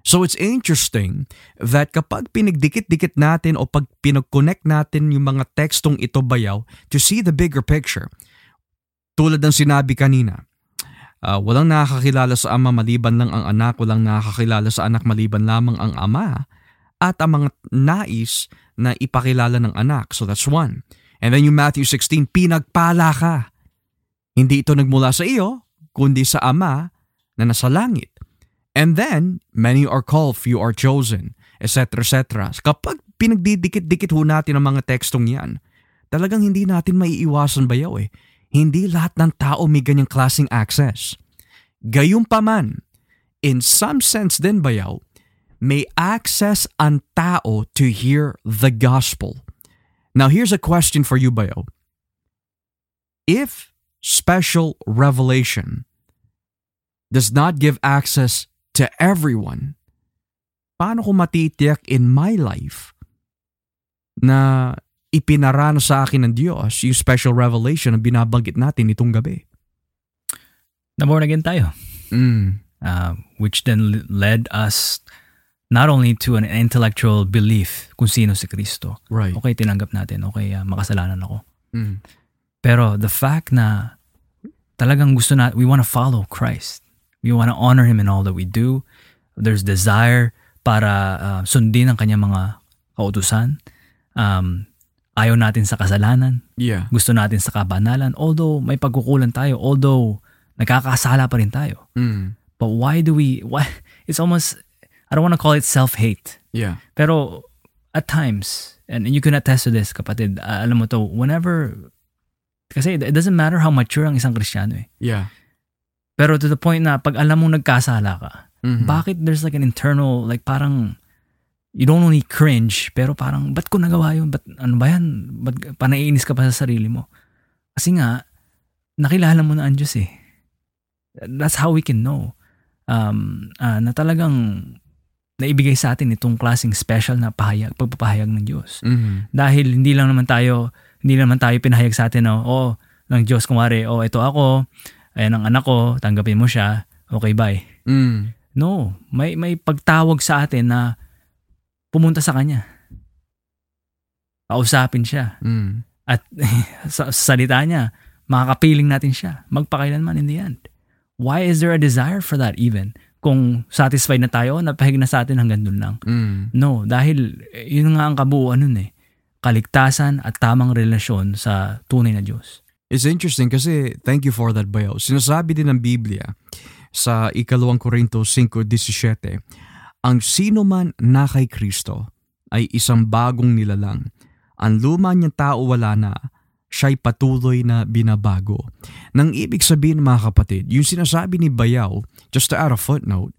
S1: So it's interesting that kapag pinagdikit-dikit natin o pag pinag-connect natin yung mga tekstong ito bayaw to see the bigger picture, tulad ng sinabi kanina, uh, walang nakakakilala sa ama maliban lang ang anak, walang nakakakilala sa anak maliban lamang ang ama, at ang mga nais na ipakilala ng anak. So that's one. And then yung Matthew 16, pinagpala ka. Hindi ito nagmula sa iyo, kundi sa ama na nasa langit. And then, many are called, few are chosen, etc. etc. Kapag pinagdidikit-dikit ho natin ang mga tekstong yan, talagang hindi natin maiiwasan bayaw eh. Hindi lahat ng tao may ganyang klaseng access. Gayunpaman, in some sense din bayaw, may access ang tao to hear the gospel. Now here's a question for you, Bayo. If special revelation does not give access to everyone, paano ko matitiyak in my life na ipinarano sa akin ng Diyos yung special revelation na binabanggit natin itong gabi?
S2: Na-born again tayo.
S1: Mm.
S2: Uh, which then led us not only to an intellectual belief kung sino si Kristo.
S1: Right.
S2: Okay, tinanggap natin. Okay, uh, makasalanan ako.
S1: Mm.
S2: Pero the fact na talagang gusto na, we want to follow Christ. We want to honor Him in all that we do. There's desire para uh, sundin ang kanyang mga kautusan. Um, ayaw natin sa kasalanan.
S1: Yeah.
S2: Gusto natin sa kabanalan. Although may pagkukulan tayo. Although nagkakasala pa rin tayo.
S1: Mm.
S2: But why do we, why, it's almost, I don't want to call it self-hate.
S1: Yeah.
S2: Pero at times, and you can attest to this, kapatid, uh, alam mo to, whenever, kasi it doesn't matter how mature ang isang Kristiyano eh.
S1: Yeah.
S2: Pero to the point na pag alam mong nagkasala ka,
S1: Mhm.
S2: bakit there's like an internal, like parang, you don't only cringe, pero parang, ba't ko nagawa yun? Ba't, ano ba yan? Ba't panaiinis ka pa sa sarili mo? Kasi nga, nakilala mo na ang Diyos eh. That's how we can know um, uh, na talagang naibigay sa atin itong klaseng special na pahayag, pagpapahayag ng Diyos.
S1: Mhm.
S2: Dahil hindi lang naman tayo, hindi naman tayo pinahayag sa atin, no, oh, ng Diyos, kumari, oh, ito ako, ayan ang anak ko, tanggapin mo siya, okay, bye.
S1: Mm.
S2: No, may, may pagtawag sa atin na pumunta sa Kanya. Kausapin siya.
S1: Mm.
S2: At sa, sa salita niya, makakapiling natin siya. Magpakailanman in the end. Why is there a desire for that even? Kung satisfied na tayo, napahig na sa atin hanggang dun lang.
S1: Mm.
S2: No, dahil eh, yun nga ang kabuuan nun eh. Kaligtasan at tamang relasyon sa tunay na Diyos.
S1: It's interesting kasi thank you for that Bayo. Sinasabi din ng Biblia sa ikalawang Korinto 5.17, ang sino man na kay Kristo ay isang bagong nilalang. Ang luma niyang tao wala na, siya'y patuloy na binabago. Nang ibig sabihin mga kapatid, yung sinasabi ni Bayaw, just to add a footnote,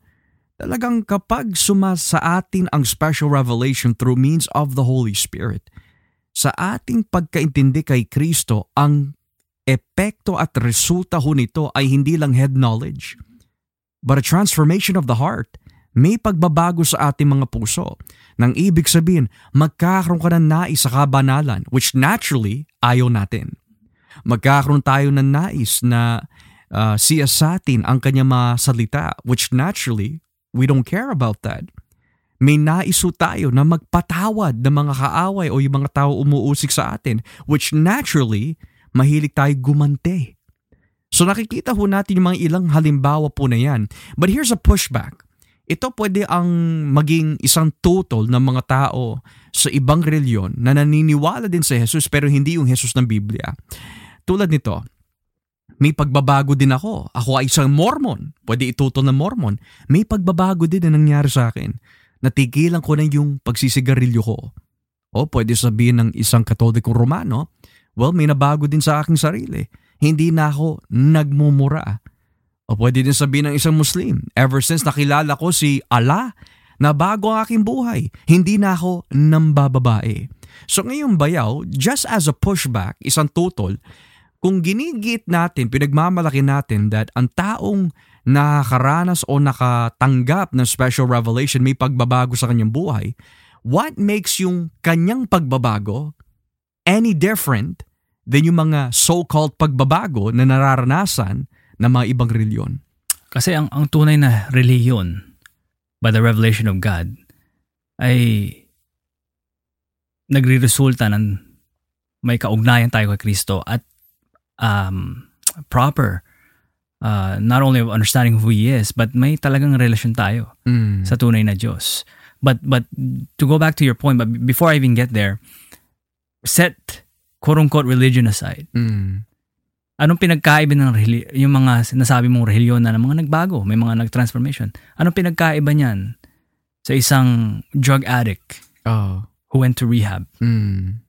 S1: talagang kapag suma sa atin ang special revelation through means of the Holy Spirit, sa ating pagkaintindi kay Kristo, ang epekto at resulta ho nito ay hindi lang head knowledge, but a transformation of the heart. May pagbabago sa ating mga puso. Nang ibig sabihin, magkakaroon ka ng nais sa kabanalan, which naturally, ayaw natin. Magkakaroon tayo ng nais na uh, siya sa atin ang kanyang mga salita, which naturally, we don't care about that. May nais ho tayo na magpatawad ng mga kaaway o yung mga tao umuusik sa atin, which naturally, mahilig tayo gumante. So nakikita ho natin yung mga ilang halimbawa po na yan. But here's a pushback. Ito pwede ang maging isang total ng mga tao sa ibang reliyon na naniniwala din sa Jesus pero hindi yung Jesus ng Biblia. Tulad nito, may pagbabago din ako. Ako ay isang Mormon. Pwede itutol na Mormon. May pagbabago din na nangyari sa akin. Natigilan ko na yung pagsisigarilyo ko. O pwede sabihin ng isang katolikong Romano, well, may nabago din sa aking sarili. Hindi na ako nagmumura. O pwede din sabihin ng isang Muslim, ever since nakilala ko si Allah, na bago ang aking buhay, hindi na ako nambababae. So ngayong bayaw, just as a pushback, isang tutol, kung ginigit natin, pinagmamalaki natin that ang taong nakakaranas o nakatanggap ng special revelation may pagbabago sa kanyang buhay, what makes yung kanyang pagbabago any different than yung mga so-called pagbabago na nararanasan ng mga ibang reliyon?
S2: Kasi ang, ang tunay na reliyon by the revelation of God ay nagre-resulta ng may kaugnayan tayo kay Kristo at um, proper uh, not only of understanding who He is but may talagang relasyon tayo
S1: Mm.
S2: sa tunay na Diyos. But but to go back to your point, but before I even get there, set quote unquote religion aside.
S1: Mm.
S2: Anong pinagkaiba ng reli- yung mga nasabi mong reliyon na ng mga nagbago, may mga nag-transformation? Anong pinagkaiba niyan sa isang drug addict
S1: Oh.
S2: who went to rehab?
S1: Mm.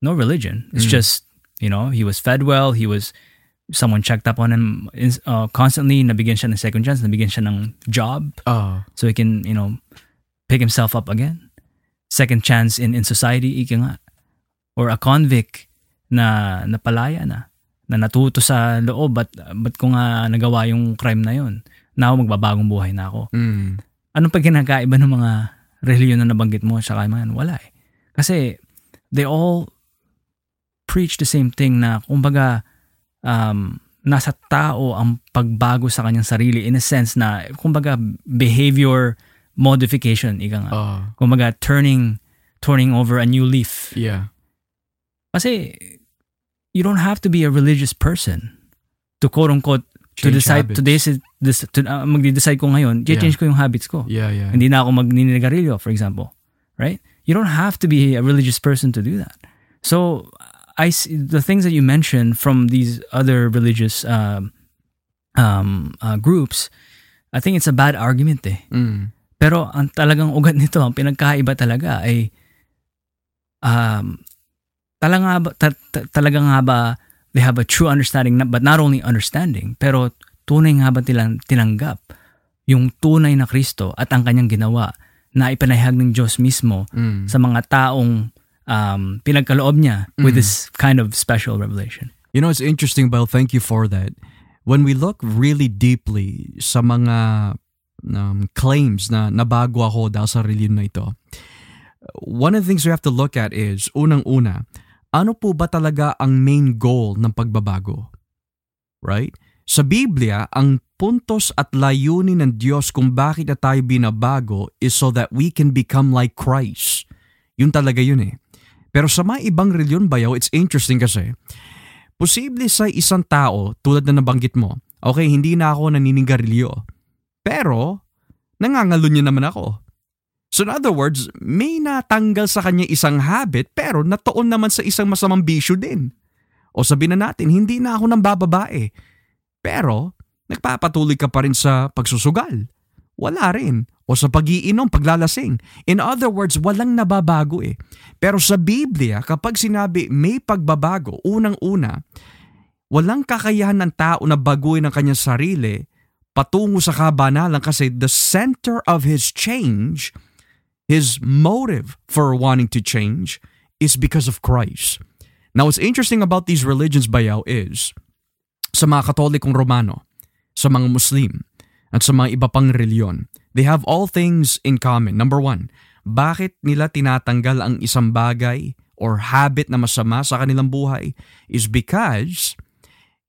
S2: No religion. It's
S1: Mm.
S2: just, you know, he was fed well, he was someone checked up on him in- uh, constantly, nabigyan siya ng second chance, nabigyan siya ng job
S1: Oh.
S2: so he can, you know, pick himself up again. Second chance in in society, ika nga. Or a convict na napalaya na, na natuto sa loob, but, but ko nga nagawa yung crime na yun? Now, magbabagong buhay na ako.
S1: Mm.
S2: Anong pag kinakaiba ng mga reliyon na nabanggit mo sa man? Wala eh. Kasi they all preach the same thing na kumbaga um, nasa tao ang pagbago sa kanyang sarili in a sense na kumbaga behavior modification ika nga.
S1: Oh.
S2: Kumbaga turning turning over a new leaf.
S1: Yeah.
S2: Kasi you don't have to be a religious person to quote unquote to
S1: Change
S2: decide
S1: habits.
S2: to this this to, uh, magde-decide ko ngayon, i-change ko yung habits ko.
S1: Yeah, yeah.
S2: Hindi na ako magninigarilyo, for example. Right? You don't have to be a religious person to do that. So, I see the things that you mentioned from these other religious um, um, uh, groups, I think it's a bad argument eh.
S1: Mm.
S2: Pero ang talagang ugat nito, ang pinagkaiba talaga ay um, talaga ba, ta- ta- talaga nga ba they have a true understanding, but not only understanding, pero tunay nga ba tilang, tinanggap yung tunay na Kristo at ang kanyang ginawa na ipanahag ng Diyos mismo
S1: Mm.
S2: sa mga taong um, pinagkaloob niya with
S1: Mm.
S2: this kind of special revelation.
S1: You know, it's interesting, Bel. Thank you for that. When we look really deeply sa mga um, claims na nabago ako dahil sa religion na ito, one of the things we have to look at is, unang-una, ano po ba talaga ang main goal ng pagbabago? Right? Sa Biblia, ang puntos at layunin ng Diyos kung bakit na tayo binabago is so that we can become like Christ. Yun talaga yun eh. Pero sa mga ibang reliyon bayaw, it's interesting kasi, posible sa isang tao, tulad na nabanggit mo, okay, hindi na ako naninigarilyo. Pero, nangangalo niya naman ako. So in other words, may natanggal sa kanya isang habit pero natoon naman sa isang masamang bisyo din. O sabihin na natin, hindi na ako nang bababae. Pero, nagpapatuloy ka pa rin sa pagsusugal. Wala rin o sa pag-iinom, paglalasing. In other words, walang nababago eh. Pero sa Biblia, kapag sinabi may pagbabago, unang-una, walang kakayahan ng tao na baguhin ang kanyang sarili patungo sa kabanalan kasi the center of his change, his motive for wanting to change is because of Christ. Now, what's interesting about these religions, Bayaw, is sa mga Katolikong Romano, sa mga Muslim, at sa mga iba pang reliyon, They have all things in common. Number one, bakit nila tinatanggal ang isang bagay or habit na masama sa kanilang buhay is because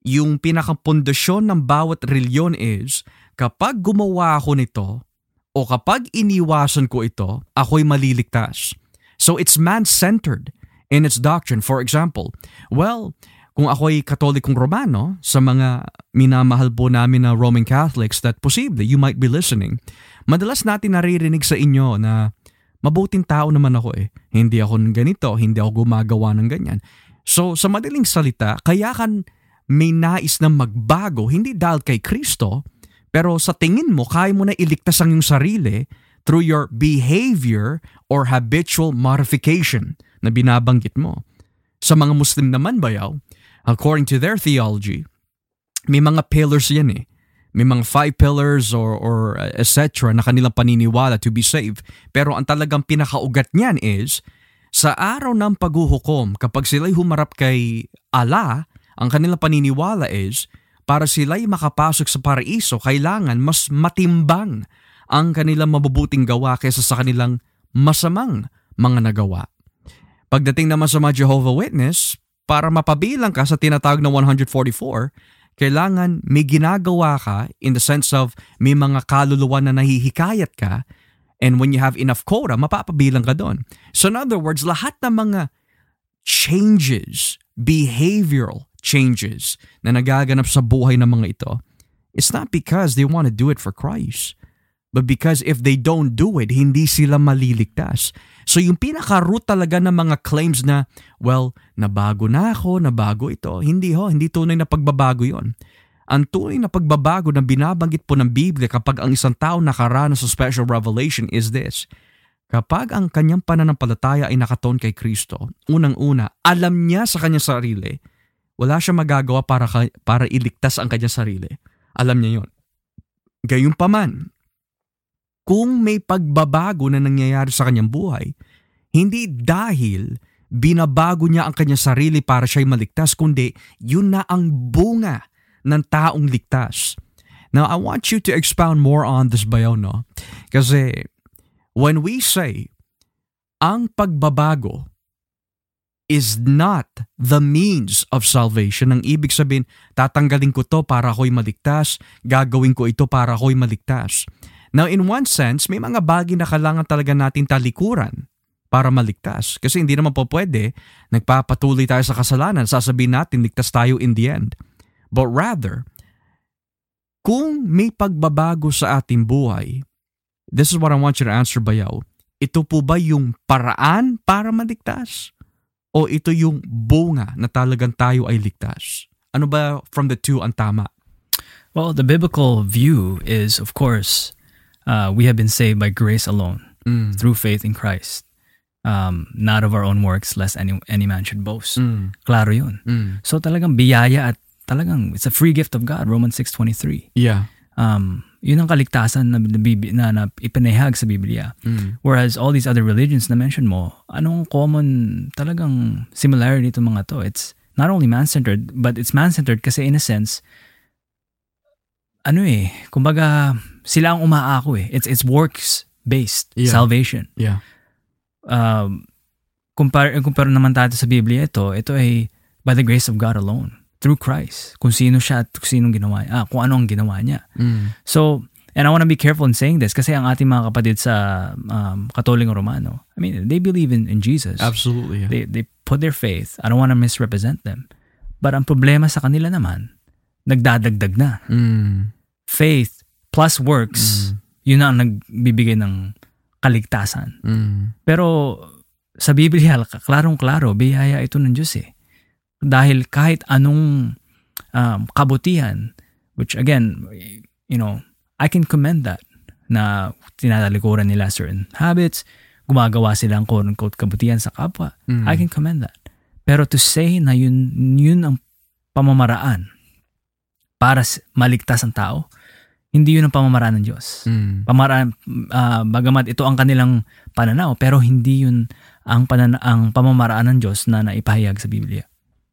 S1: yung pinakapundasyon ng bawat reliyon is kapag gumawa ako nito o kapag iniwasan ko ito, ako'y maliligtas. So it's man-centered in its doctrine. For example, well, kung ako'y katolikong Romano, sa mga minamahal po namin na Roman Catholics that posible you might be listening, Madalas natin naririnig sa inyo na mabuting tao naman ako eh. Hindi ako ganito, hindi ako gumagawa ng ganyan. So sa madaling salita, kaya kan may nais na magbago, hindi dahil kay Kristo, pero sa tingin mo, kaya mo na iligtas ang iyong sarili through your behavior or habitual modification na binabanggit mo. Sa mga Muslim naman bayaw, according to their theology, may mga pillars yan eh may mga five pillars or, or uh, etc. na kanilang paniniwala to be saved. Pero ang talagang pinakaugat niyan is, sa araw ng paghuhukom, kapag sila'y humarap kay Allah, ang kanilang paniniwala is, para sila'y makapasok sa paraiso, kailangan mas matimbang ang kanilang mabubuting gawa kaysa sa kanilang masamang mga nagawa. Pagdating naman sa mga Jehovah Witness, para mapabilang ka sa tinatawag na 144, kailangan may ginagawa ka in the sense of may mga kaluluwa na nahihikayat ka and when you have enough quota, mapapabilang ka doon. So in other words, lahat ng mga changes, behavioral changes na nagaganap sa buhay ng mga ito, it's not because they want to do it for Christ. But because if they don't do it, hindi sila maliligtas. So yung pinaka-root talaga ng mga claims na, well, nabago na ako, nabago ito, hindi ho, hindi tunay na pagbabago yon. Ang tunay na pagbabago na binabanggit po ng Biblia kapag ang isang tao nakaranas sa special revelation is this. Kapag ang kanyang pananampalataya ay nakaton kay Kristo, unang-una, alam niya sa kanyang sarili, wala siya magagawa para, para iligtas ang kanyang sarili. Alam niya yon. Gayunpaman, kung may pagbabago na nangyayari sa kanyang buhay, hindi dahil binabago niya ang kanyang sarili para siya'y maligtas, kundi yun na ang bunga ng taong ligtas. Now, I want you to expound more on this bayaw, no? Kasi when we say ang pagbabago is not the means of salvation. Ang ibig sabihin, tatanggalin ko to para ako'y maligtas, gagawin ko ito para ako'y maligtas. Now in one sense, may mga bagay na kailangan talaga natin talikuran para maligtas. Kasi hindi naman po pwede, nagpapatuloy tayo sa kasalanan, sasabihin natin ligtas tayo in the end. But rather, kung may pagbabago sa ating buhay, this is what I want you to answer, Bayaw. Ito po ba yung paraan para maligtas? O ito yung bunga na talagang tayo ay ligtas? Ano ba from the two ang tama?
S2: Well, the biblical view is, of course, uh, we have been saved by grace alone mm. through faith in Christ. Um, not of our own works, lest any, any man should boast. Mm. Klaro yun. Mm. So talagang biyaya at talagang it's a free gift of God, Romans 6.23.
S1: Yeah.
S2: Um, yun ang kaligtasan na, na, na ipinahag sa Biblia. Mm. Whereas all these other religions na mention mo, anong common talagang similarity nito mga to? It's not only man-centered, but it's man-centered kasi in a sense, ano eh, kumbaga, sila ang umaako eh. It's, it's works-based
S1: Yeah.
S2: salvation.
S1: Yeah.
S2: Um, kumpara, kumpara naman tayo sa Biblia ito, ito ay by the grace of God alone, through Christ. Kung sino siya at kung sinong ginawa niya, ah, kung ano ang ginawa niya.
S1: Mm.
S2: So, and I want to be careful in saying this kasi ang ating mga kapatid sa um, Katoliko Romano, I mean, they believe in, in Jesus.
S1: Absolutely. Yeah.
S2: They, they put their faith. I don't want to misrepresent them. But ang problema sa kanila naman, nagdadagdag na.
S1: Mm.
S2: Faith plus works, yun na ang nagbibigay ng kaligtasan.
S1: Mm.
S2: Pero sa Biblia, klarong-klaro, biyaya ito ng Diyos eh. Dahil kahit anong um, kabutihan, which again, you know, I can commend that na tinatalikuran nila certain habits, gumagawa sila ng quote-unquote kabutihan sa kapwa.
S1: Mm.
S2: I can commend that. Pero to say na yun, yun ang pamamaraan para maligtas ang tao, hindi yun ang pamamaraan ng Diyos.
S1: Mm.
S2: Pamaraan, ah, bagamat ito ang kanilang pananaw, pero hindi yun ang, panana, ang pamamaraan ng Diyos na naipahayag sa Biblia.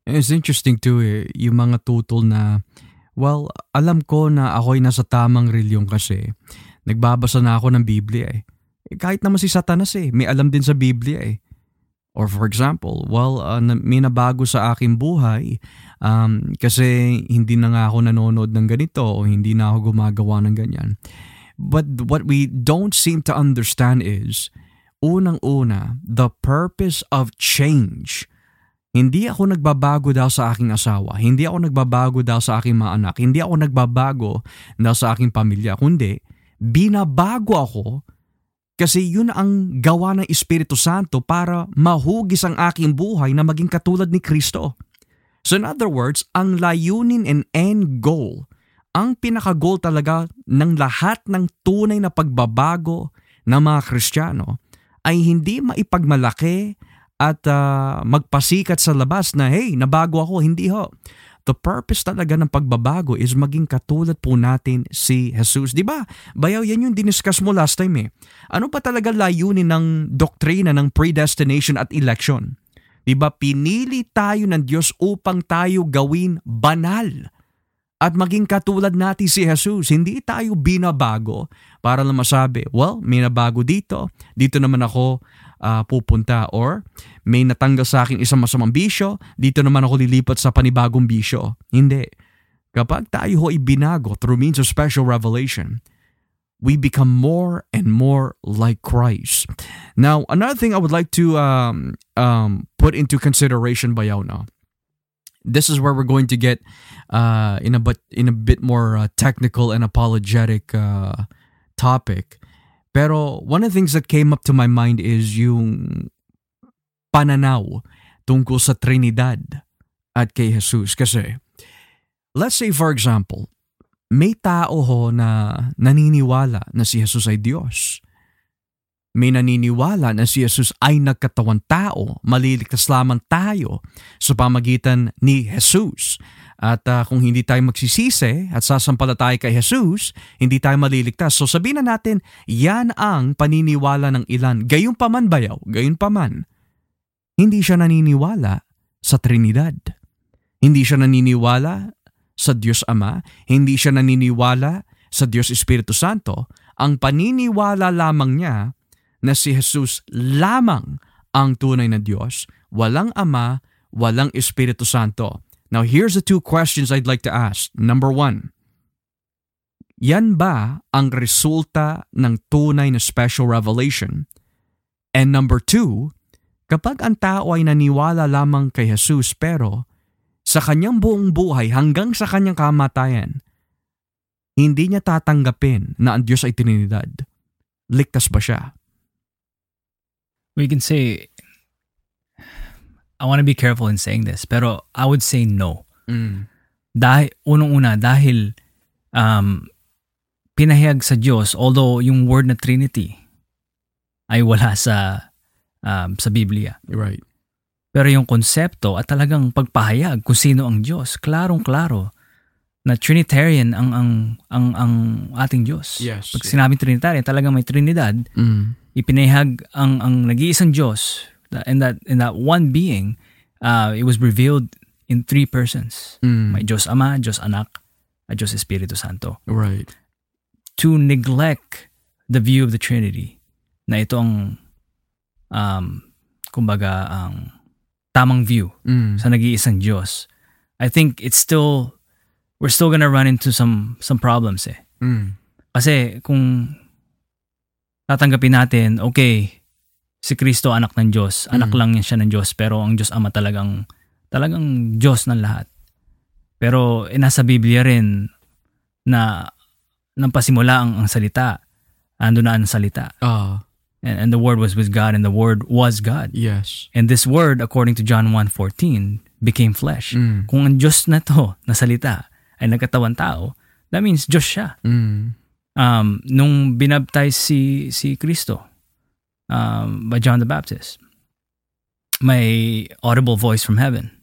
S1: It's interesting too eh, yung mga tutol na, well, alam ko na ako'y nasa tamang reliyon kasi. Nagbabasa na ako ng Biblia eh. Eh, Kahit naman si Satanas eh, may alam din sa Biblia eh. Or for example, well, uh, na- may nabago sa aking buhay um, kasi hindi na nga ako nanonood ng ganito o hindi na ako gumagawa ng ganyan. But what we don't seem to understand is, unang-una, the purpose of change hindi ako nagbabago daw sa aking asawa. Hindi ako nagbabago daw sa aking mga anak. Hindi ako nagbabago daw sa aking pamilya. Kundi, binabago ako kasi yun ang gawa ng Espiritu Santo para mahugis ang aking buhay na maging katulad ni Kristo. So in other words, ang layunin and end goal, ang pinaka-goal talaga ng lahat ng tunay na pagbabago ng mga Kristiyano ay hindi maipagmalaki at ah, magpasikat sa labas na hey, nabago ako, hindi ho. The purpose talaga ng pagbabago is maging katulad po natin si Jesus. Di ba? Bayaw, yan yung diniscuss mo last time eh. Ano pa talaga layunin ng doktrina ng predestination at election? Di ba? Pinili tayo ng Diyos upang tayo gawin banal at maging katulad natin si Jesus. Hindi tayo binabago para lang masabi, well, may nabago dito, dito naman ako ah, pupunta. Or may natanggal sa akin isang masamang bisyo, dito naman ako lilipat sa panibagong bisyo. Hindi. Kapag tayo ho ibinago through means of special revelation, we become more and more like Christ. Now, another thing I would like to um, um, put into consideration, Bayaw, no? this is where we're going to get uh, in a but in a bit more uh, technical and apologetic uh, topic. Pero one of the things that came up to my mind is yung pananaw tungkol sa Trinidad at kay Jesus. Kasi, let's say for example, may tao ho na naniniwala na si Jesus ay Diyos. May naniniwala na si Jesus ay nagkatawan tao, maliligtas lamang tayo sa pamagitan ni Jesus. At ah, kung hindi tayo magsisisi at sasampalataya kay Jesus, hindi tayo maliligtas. So sabihin na natin, yan ang paniniwala ng ilan. Gayun pa man bayaw, gayun pa man. Hindi siya naniniwala sa Trinidad. Hindi siya naniniwala sa Diyos Ama. Hindi siya naniniwala sa Diyos Espiritu Santo. Ang paniniwala lamang niya na si Jesus lamang ang tunay na Diyos, walang Ama, walang Espiritu Santo. Now here's the two questions I'd like to ask. Number one, yan ba ang resulta ng tunay na special revelation? And number two, kapag ang tao ay naniwala lamang kay Jesus pero sa kanyang buong buhay hanggang sa kanyang kamatayan, hindi niya tatanggapin na ang Diyos ay Trinidad. Ligtas ba siya?
S2: We can say, I want to be careful in saying this, pero I would say no. Dahil, unang-una, dahil um, pinahayag sa Diyos, although yung word na Trinity ay wala sa um, sa Biblia.
S1: Right.
S2: Pero yung konsepto at talagang pagpahayag kung sino ang Diyos, klarong-klaro na Trinitarian ang ang ang ang ating Diyos.
S1: Yes.
S2: Pag sinabing Trinitarian, talagang may Trinidad,
S1: Mm.
S2: ipinahayag ang ang nag-iisang Diyos and that in that one being uh, it was revealed in three persons.
S1: Mm.
S2: May Diyos Ama, Diyos Anak, at Diyos Espiritu Santo.
S1: Right.
S2: To neglect the view of the Trinity na ito ang um, kumbaga ang tamang view
S1: Mm.
S2: sa nag-iisang Diyos. I think it's still we're still gonna run into some some problems eh.
S1: Mm.
S2: Kasi kung tatanggapin natin, okay, si Kristo anak ng Diyos, anak
S1: Mm.
S2: lang yan siya ng Diyos, pero ang Diyos Ama talagang talagang Diyos ng lahat. Pero eh, nasa Biblia rin na nang pasimula ang, ang salita, ando na ang salita.
S1: Ah,
S2: And, and the Word was with God, and the Word was God.
S1: yes.
S2: And this Word, according to John 1.14, became flesh.
S1: Mm.
S2: Kung ang Diyos na to, na salita, ay nagkatawan tao, that means Diyos siya.
S1: Mm.
S2: Um, nung binaptize si, si Kristo um, by John the Baptist, may audible voice from heaven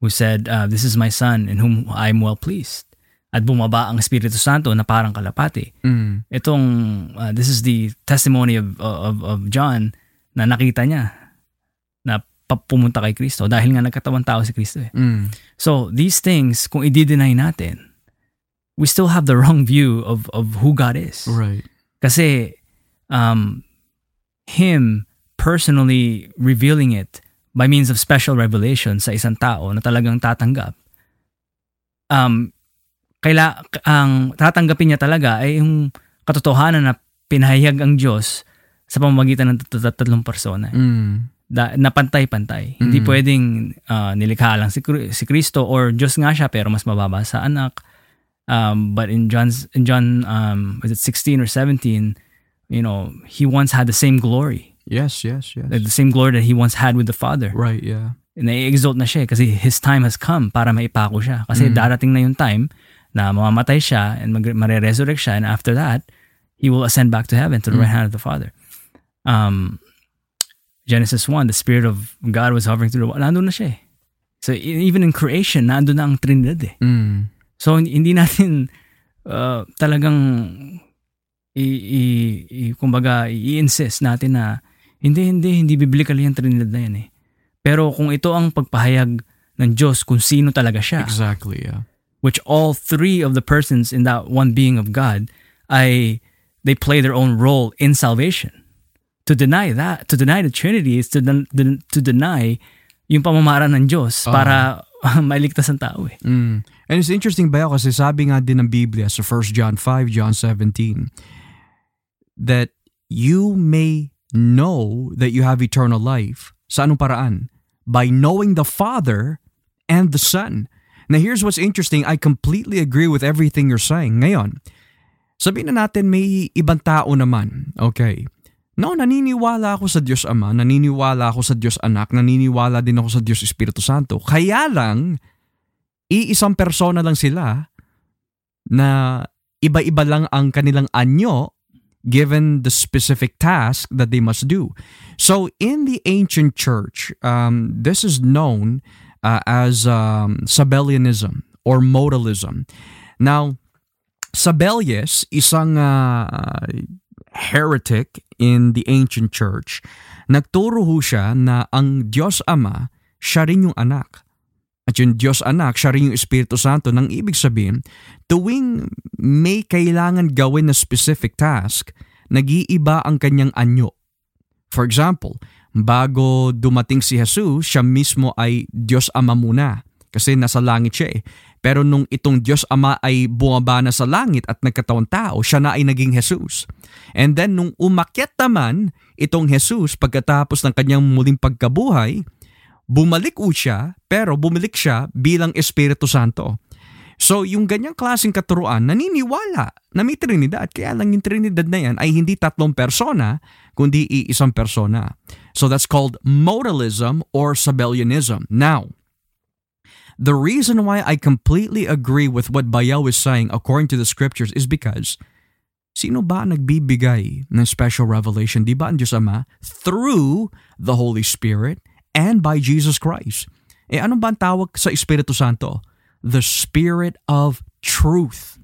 S2: who said, uh, This is my son in whom I am well pleased. At bumaba ang Espiritu Santo na parang kalapati.
S1: Mm.
S2: Itong, uh, this is the testimony of, of, of John na nakita niya na pumunta kay Kristo dahil nga nagkatawang tao si Kristo eh.
S1: Mm.
S2: So these things, kung i-deny natin, we still have the wrong view of, of who God is.
S1: Right.
S2: Kasi um, Him personally revealing it by means of special revelation sa isang tao na talagang tatanggap, um, kaila, ang tatanggapin niya talaga ay yung katotohanan na pinahayag ang Diyos sa pamamagitan ng tat- tat- tatlong persona.
S1: Mm.
S2: Da, na pantay-pantay. Hindi
S1: Mm.
S2: pwedeng ah, nilikha lang si, si Kristo or Diyos nga siya pero mas mababa sa anak. Um, but in John's in John um, was it 16 or 17, you know, he once had the same glory.
S1: Yes, yes, yes.
S2: The same glory that he once had with the Father.
S1: Right, yeah.
S2: Na-exalt na siya eh, kasi his time has come para maipako siya. Kasi
S1: Mm.
S2: darating na yung time na mamamatay siya and mag- mare-resurrect siya and after that, he will ascend back to heaven to the
S1: Mm.
S2: right hand of the Father. Um, Genesis 1, the Spirit of God was hovering through the water. Nandun na siya eh. So e- even in creation, nandun na ang Trinidad eh.
S1: Mm.
S2: So hindi hindi natin uh, talagang i, i, i kumbaga i-insist natin na hindi hindi hindi biblical yung Trinidad na yan eh. Pero kung ito ang pagpahayag ng Diyos kung sino talaga siya,
S1: Exactly, yeah.
S2: Which all three of the persons in that one being of God ay they play their own role in salvation. To deny that, to deny the Trinity is to, den- to deny yung pamamaran ng Diyos para mailigtas ang tao eh.
S1: Mm. And it's interesting ba kasi sabi nga din ng Biblia sa 1 John 5, John 17, that you may know that you have eternal life. Sa anong paraan? By knowing the Father and the Son. Now here's what's interesting. I completely agree with everything you're saying. Ngayon, sabihin na natin may ibang tao naman. Okay. No, naniniwala ako sa Diyos Ama, naniniwala ako sa Diyos Anak, naniniwala din ako sa Diyos Espiritu Santo. Kaya lang, iisang persona lang sila na iba-iba lang ang kanilang anyo given the specific task that they must do. So in the ancient church, um, this is known uh, as um, Sabellianism or modalism. Now, Sabellius, isang uh, heretic in the ancient church, nagturo ho siya na ang Diyos Ama, siya rin yung anak. At yung Diyos anak, siya rin yung Espiritu Santo. Nang ibig sabihin, tuwing may kailangan gawin na specific task, nag-iiba ang kanyang anyo. For example, bago dumating si Jesus, siya mismo ay Diyos Ama muna. Kasi nasa langit siya eh. Pero nung itong Diyos Ama ay bumaba na sa langit at nagkatawang tao, siya na ay naging Jesus. And then nung umakyat naman itong Jesus pagkatapos ng kanyang muling pagkabuhay, bumalik u siya, pero bumalik siya bilang Espiritu Santo. So yung ganyang klaseng katuruan, naniniwala na may Trinidad. Kaya lang yung Trinidad na yan ay hindi tatlong persona, kundi iisang persona. So that's called modalism or Sabellianism. Now, the reason why I completely agree with what Bayaw is saying according to the scriptures is because sino ba nagbibigay ng special revelation? Di ba ang Diyos Ama? Through the Holy Spirit and by Jesus Christ. Eh ano ba ang tawag sa Espiritu Santo? The Spirit of Truth.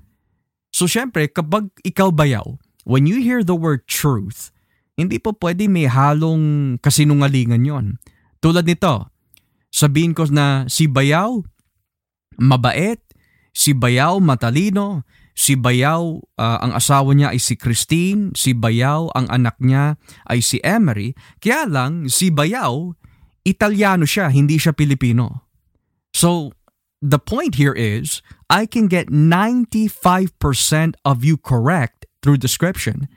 S1: So syempre, kapag ikaw bayaw, when you hear the word truth, hindi po pwede may halong kasinungalingan yon. Tulad nito, sabihin ko na si Bayaw mabait, si Bayaw matalino, si Bayaw uh, ang asawa niya ay si Christine, si Bayaw ang anak niya ay si Emery, kaya lang si Bayaw Italiano siya, hindi siya Pilipino. So, the point here is, I can get 95% of you correct through description.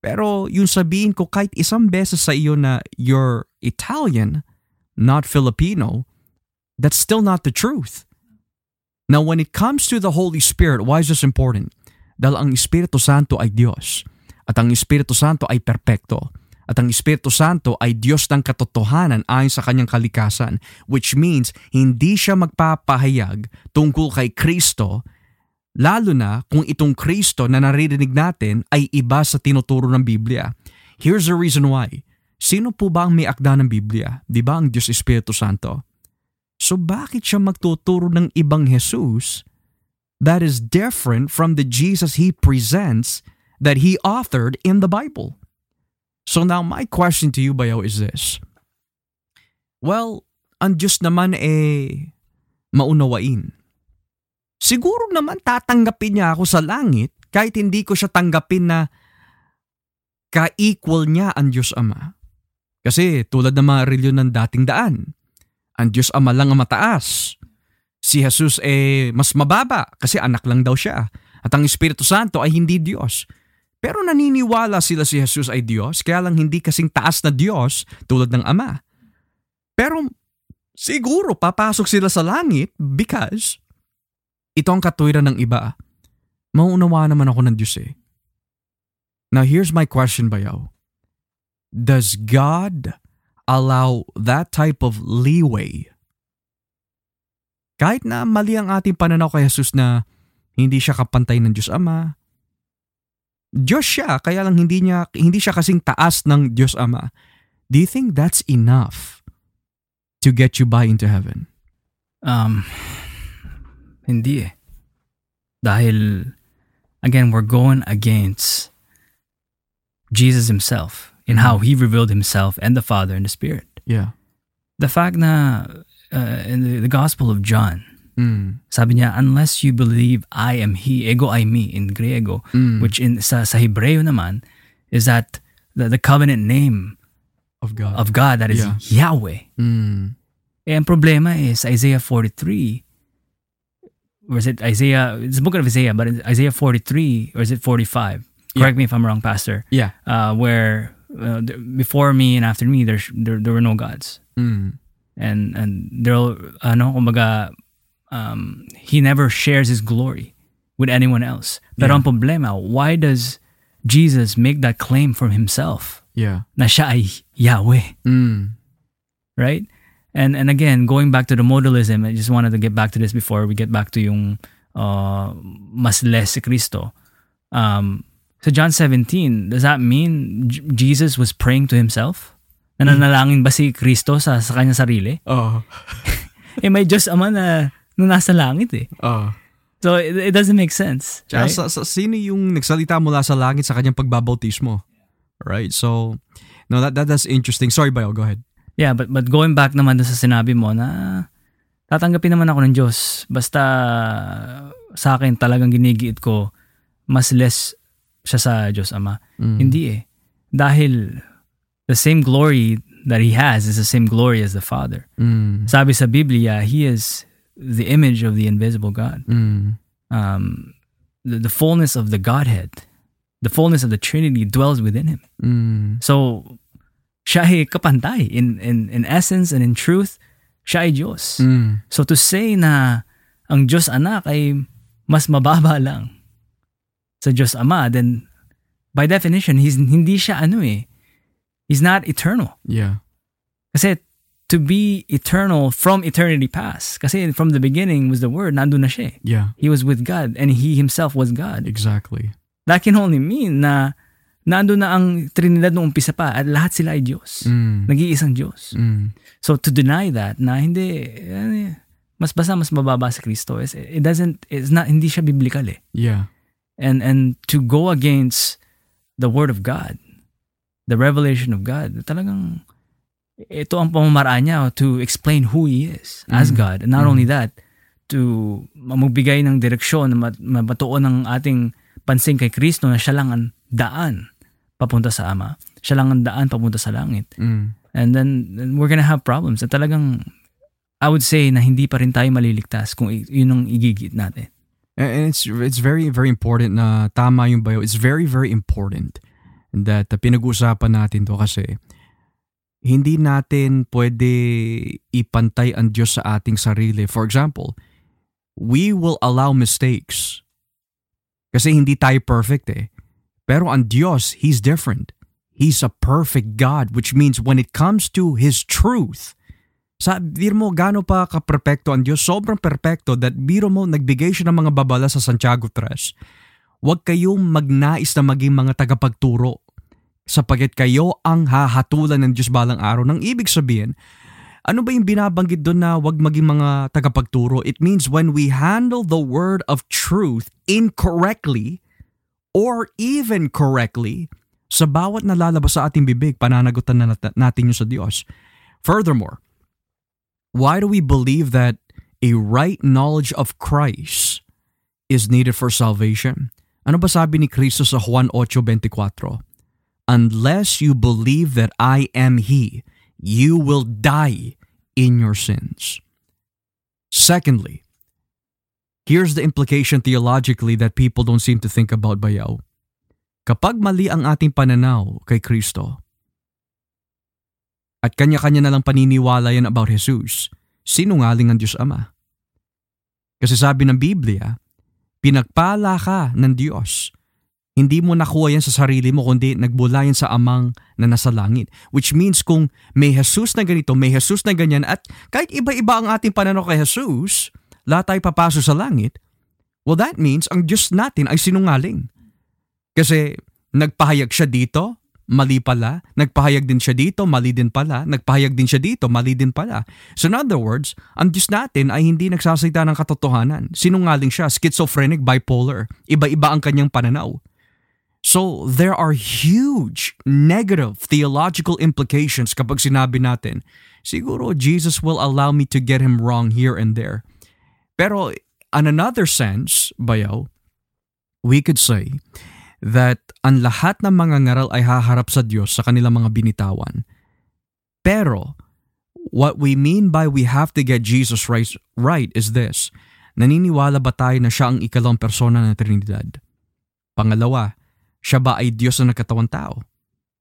S1: Pero yung sabihin ko kahit isang beses sa iyo na you're Italian, not Filipino, that's still not the truth. Now, when it comes to the Holy Spirit, why is this important? Dahil ang Espiritu Santo ay Diyos at ang Espiritu Santo ay perpekto. At ang Espiritu Santo ay Diyos ng katotohanan ayon sa kanyang kalikasan, which means hindi siya magpapahayag tungkol kay Kristo, lalo na kung itong Kristo na naririnig natin ay iba sa tinuturo ng Biblia. Here's the reason why. Sino po ba ang may akda ng Biblia? Di ba ang Diyos Espiritu Santo? So bakit siya magtuturo ng ibang Jesus that is different from the Jesus he presents that he authored in the Bible? So now my question to you, Bayaw, is this. Well, ang Diyos naman eh maunawain. Siguro naman tatanggapin niya ako sa langit kahit hindi ko siya tanggapin na ka-equal niya ang Diyos Ama. Kasi tulad ng mga reliyon ng dating daan, ang Diyos Ama lang ang mataas. Si Jesus eh mas mababa kasi anak lang daw siya. At ang Espiritu Santo ay hindi Diyos. Pero naniniwala sila si Jesus ay Diyos, kaya lang hindi kasing taas na Diyos tulad ng Ama. Pero siguro papasok sila sa langit because ito ang katwiran ng iba. Mauunawa naman ako ng Diyos eh. Now here's my question bayaw. Does God allow that type of leeway? Kahit na mali ang ating pananaw kay Jesus na hindi siya kapantay ng Diyos Ama, Diyos siya, kaya lang hindi, niya, hindi siya kasing taas ng Diyos Ama. Do you think that's enough to get you by into heaven?
S2: Um, hindi eh. Dahil, again, we're going against Jesus himself in how he revealed himself and the Father and the Spirit.
S1: Yeah.
S2: The fact na uh, in the, the Gospel of John,
S1: Mm.
S2: Sabi niya, unless you believe I am He, ego I me in Griego,
S1: Mm.
S2: which in sa, sa Hebreo naman is that the, the covenant name
S1: Of God.
S2: of God that is
S1: Yeah.
S2: Yahweh.
S1: Mm.
S2: Eh, ang problema is Isaiah 43, or is it Isaiah, it's the book of Isaiah, but Isaiah 43, or is it 45? Correct me if I'm wrong, Pastor.
S1: Yeah.
S2: Uh, where uh, before me and after me, there, there, there were no gods.
S1: Mm.
S2: and and there ano kumbaga um he never shares his glory with anyone else pero
S1: Yeah.
S2: ang problema why does Jesus make that claim from himself
S1: Yeah.
S2: na siya ay Yahweh
S1: Mm.
S2: right and and again going back to the modalism I just wanted to get back to this before we get back to yung uh, mas less si Cristo um so John 17 does that mean J- Jesus was praying to himself nananalangin ba si Cristo sa, sa kanyang sarili
S1: Oh.
S2: eh may Diyos Ama na, na nasa langit eh.
S1: Oh.
S2: So it, it doesn't make sense.
S1: Tsaka
S2: Right?
S1: sa, sa, sino yung nagsalita mula sa langit sa kanyang pagbabautismo? Right? So, no, that, that that's interesting. Sorry, Bayo, go ahead.
S2: Yeah, but but going back naman dun sa sinabi mo na tatanggapin naman ako ng Diyos basta sa akin talagang ginigiit ko mas less siya sa Diyos Ama.
S1: Mm.
S2: Hindi eh. Dahil the same glory that He has is the same glory as the Father.
S1: Mm.
S2: Sabi sa Biblia, He is the image of the invisible God.
S1: Mm.
S2: Um, the, the fullness of the Godhead, the fullness of the Trinity dwells within Him.
S1: Mm.
S2: So, siya ay kapantay. In, in, in essence and in truth, siya ay Diyos.
S1: Mm.
S2: So to say na ang Diyos anak ay mas mababa lang sa Diyos ama, then by definition, he's, hindi siya ano eh. He's not eternal.
S1: Yeah.
S2: Kasi to be eternal from eternity past. Kasi from the beginning was the Word, nandun na siya eh.
S1: Yeah.
S2: He was with God and He Himself was God.
S1: Exactly.
S2: That can only mean na nandun na ang Trinidad noong umpisa pa at lahat sila ay Diyos.
S1: Mm.
S2: Nag-iisang Diyos.
S1: Mm.
S2: So to deny that na hindi eh, mas basta mas mababa si Kristo is it doesn't it's not hindi siya biblical eh.
S1: Yeah.
S2: And and to go against the word of God, the revelation of God, talagang ito ang pamamaraan niya to explain who He is as
S1: Mm.
S2: God. And not
S1: Mm.
S2: only that, to magbigay ng direksyon, na mat- mabatuon ng ating pansin kay Kristo na siya lang ang daan papunta sa Ama. Siya lang ang daan papunta sa langit.
S1: Mm.
S2: And then, we're gonna have problems. At talagang, I would say na hindi pa rin tayo maliligtas kung yun ang igigit natin.
S1: And it's it's very very important na tama yung bayo. It's very very important that uh, pinag-usapan natin to kasi hindi natin pwede ipantay ang Diyos sa ating sarili. For example, we will allow mistakes. Kasi hindi tayo perfect eh. Pero ang Diyos, He's different. He's a perfect God which means when it comes to His truth, sa biro mo gaano pa ka-perpekto ang Diyos, sobrang perpekto that biro mo nagbigay siya ng mga babala sa Santiago 3. Huwag kayong magnais na maging mga tagapagturo sapagkat kayo ang hahatulan ng Diyos balang araw. Nang ibig sabihin, ano ba yung binabanggit doon na wag maging mga tagapagturo? It means when we handle the word of truth incorrectly or even correctly, sa bawat nalalabas sa ating bibig, pananagutan na nat- natin yun sa Diyos. Furthermore, why do we believe that a right knowledge of Christ is needed for salvation? Ano ba sabi ni Kristo sa Juan 8.24? Unless you believe that I am He, you will die in your sins. Secondly, here's the implication theologically that people don't seem to think about bayaw. Kapag mali ang ating pananaw kay Kristo, at kanya-kanya na lang paniniwala yan about Jesus, sinungaling ang Diyos Ama. Kasi sabi ng Biblia, pinagpala ka ng Diyos. Hindi mo nakuha yan sa sarili mo, kundi nagbula yan sa amang na nasa langit. Which means kung may Jesus na ganito, may Jesus na ganyan, at kahit iba-iba ang ating pananaw kay Jesus, lahat tayo papasok sa langit, well that means ang Diyos natin ay sinungaling. Kasi nagpahayag siya dito, mali pala. Nagpahayag din siya dito, mali din pala. Nagpahayag din siya dito, mali din pala. So in other words, ang Diyos natin ay hindi nagsasalita ng katotohanan. Sinungaling siya, schizophrenic, bipolar. Iba-iba ang kanyang pananaw. So there are huge negative theological implications kapag sinabi natin, siguro Jesus will allow me to get him wrong here and there. Pero on another sense, bayaw, we could say that ang lahat ng mga ngaral ay haharap sa Diyos sa kanilang mga binitawan. Pero, what we mean by we have to get Jesus right, right is this. Naniniwala ba tayo na siya ang ikalawang persona ng Trinidad? Pangalawa, siya ba ay Diyos na nagkatawang tao?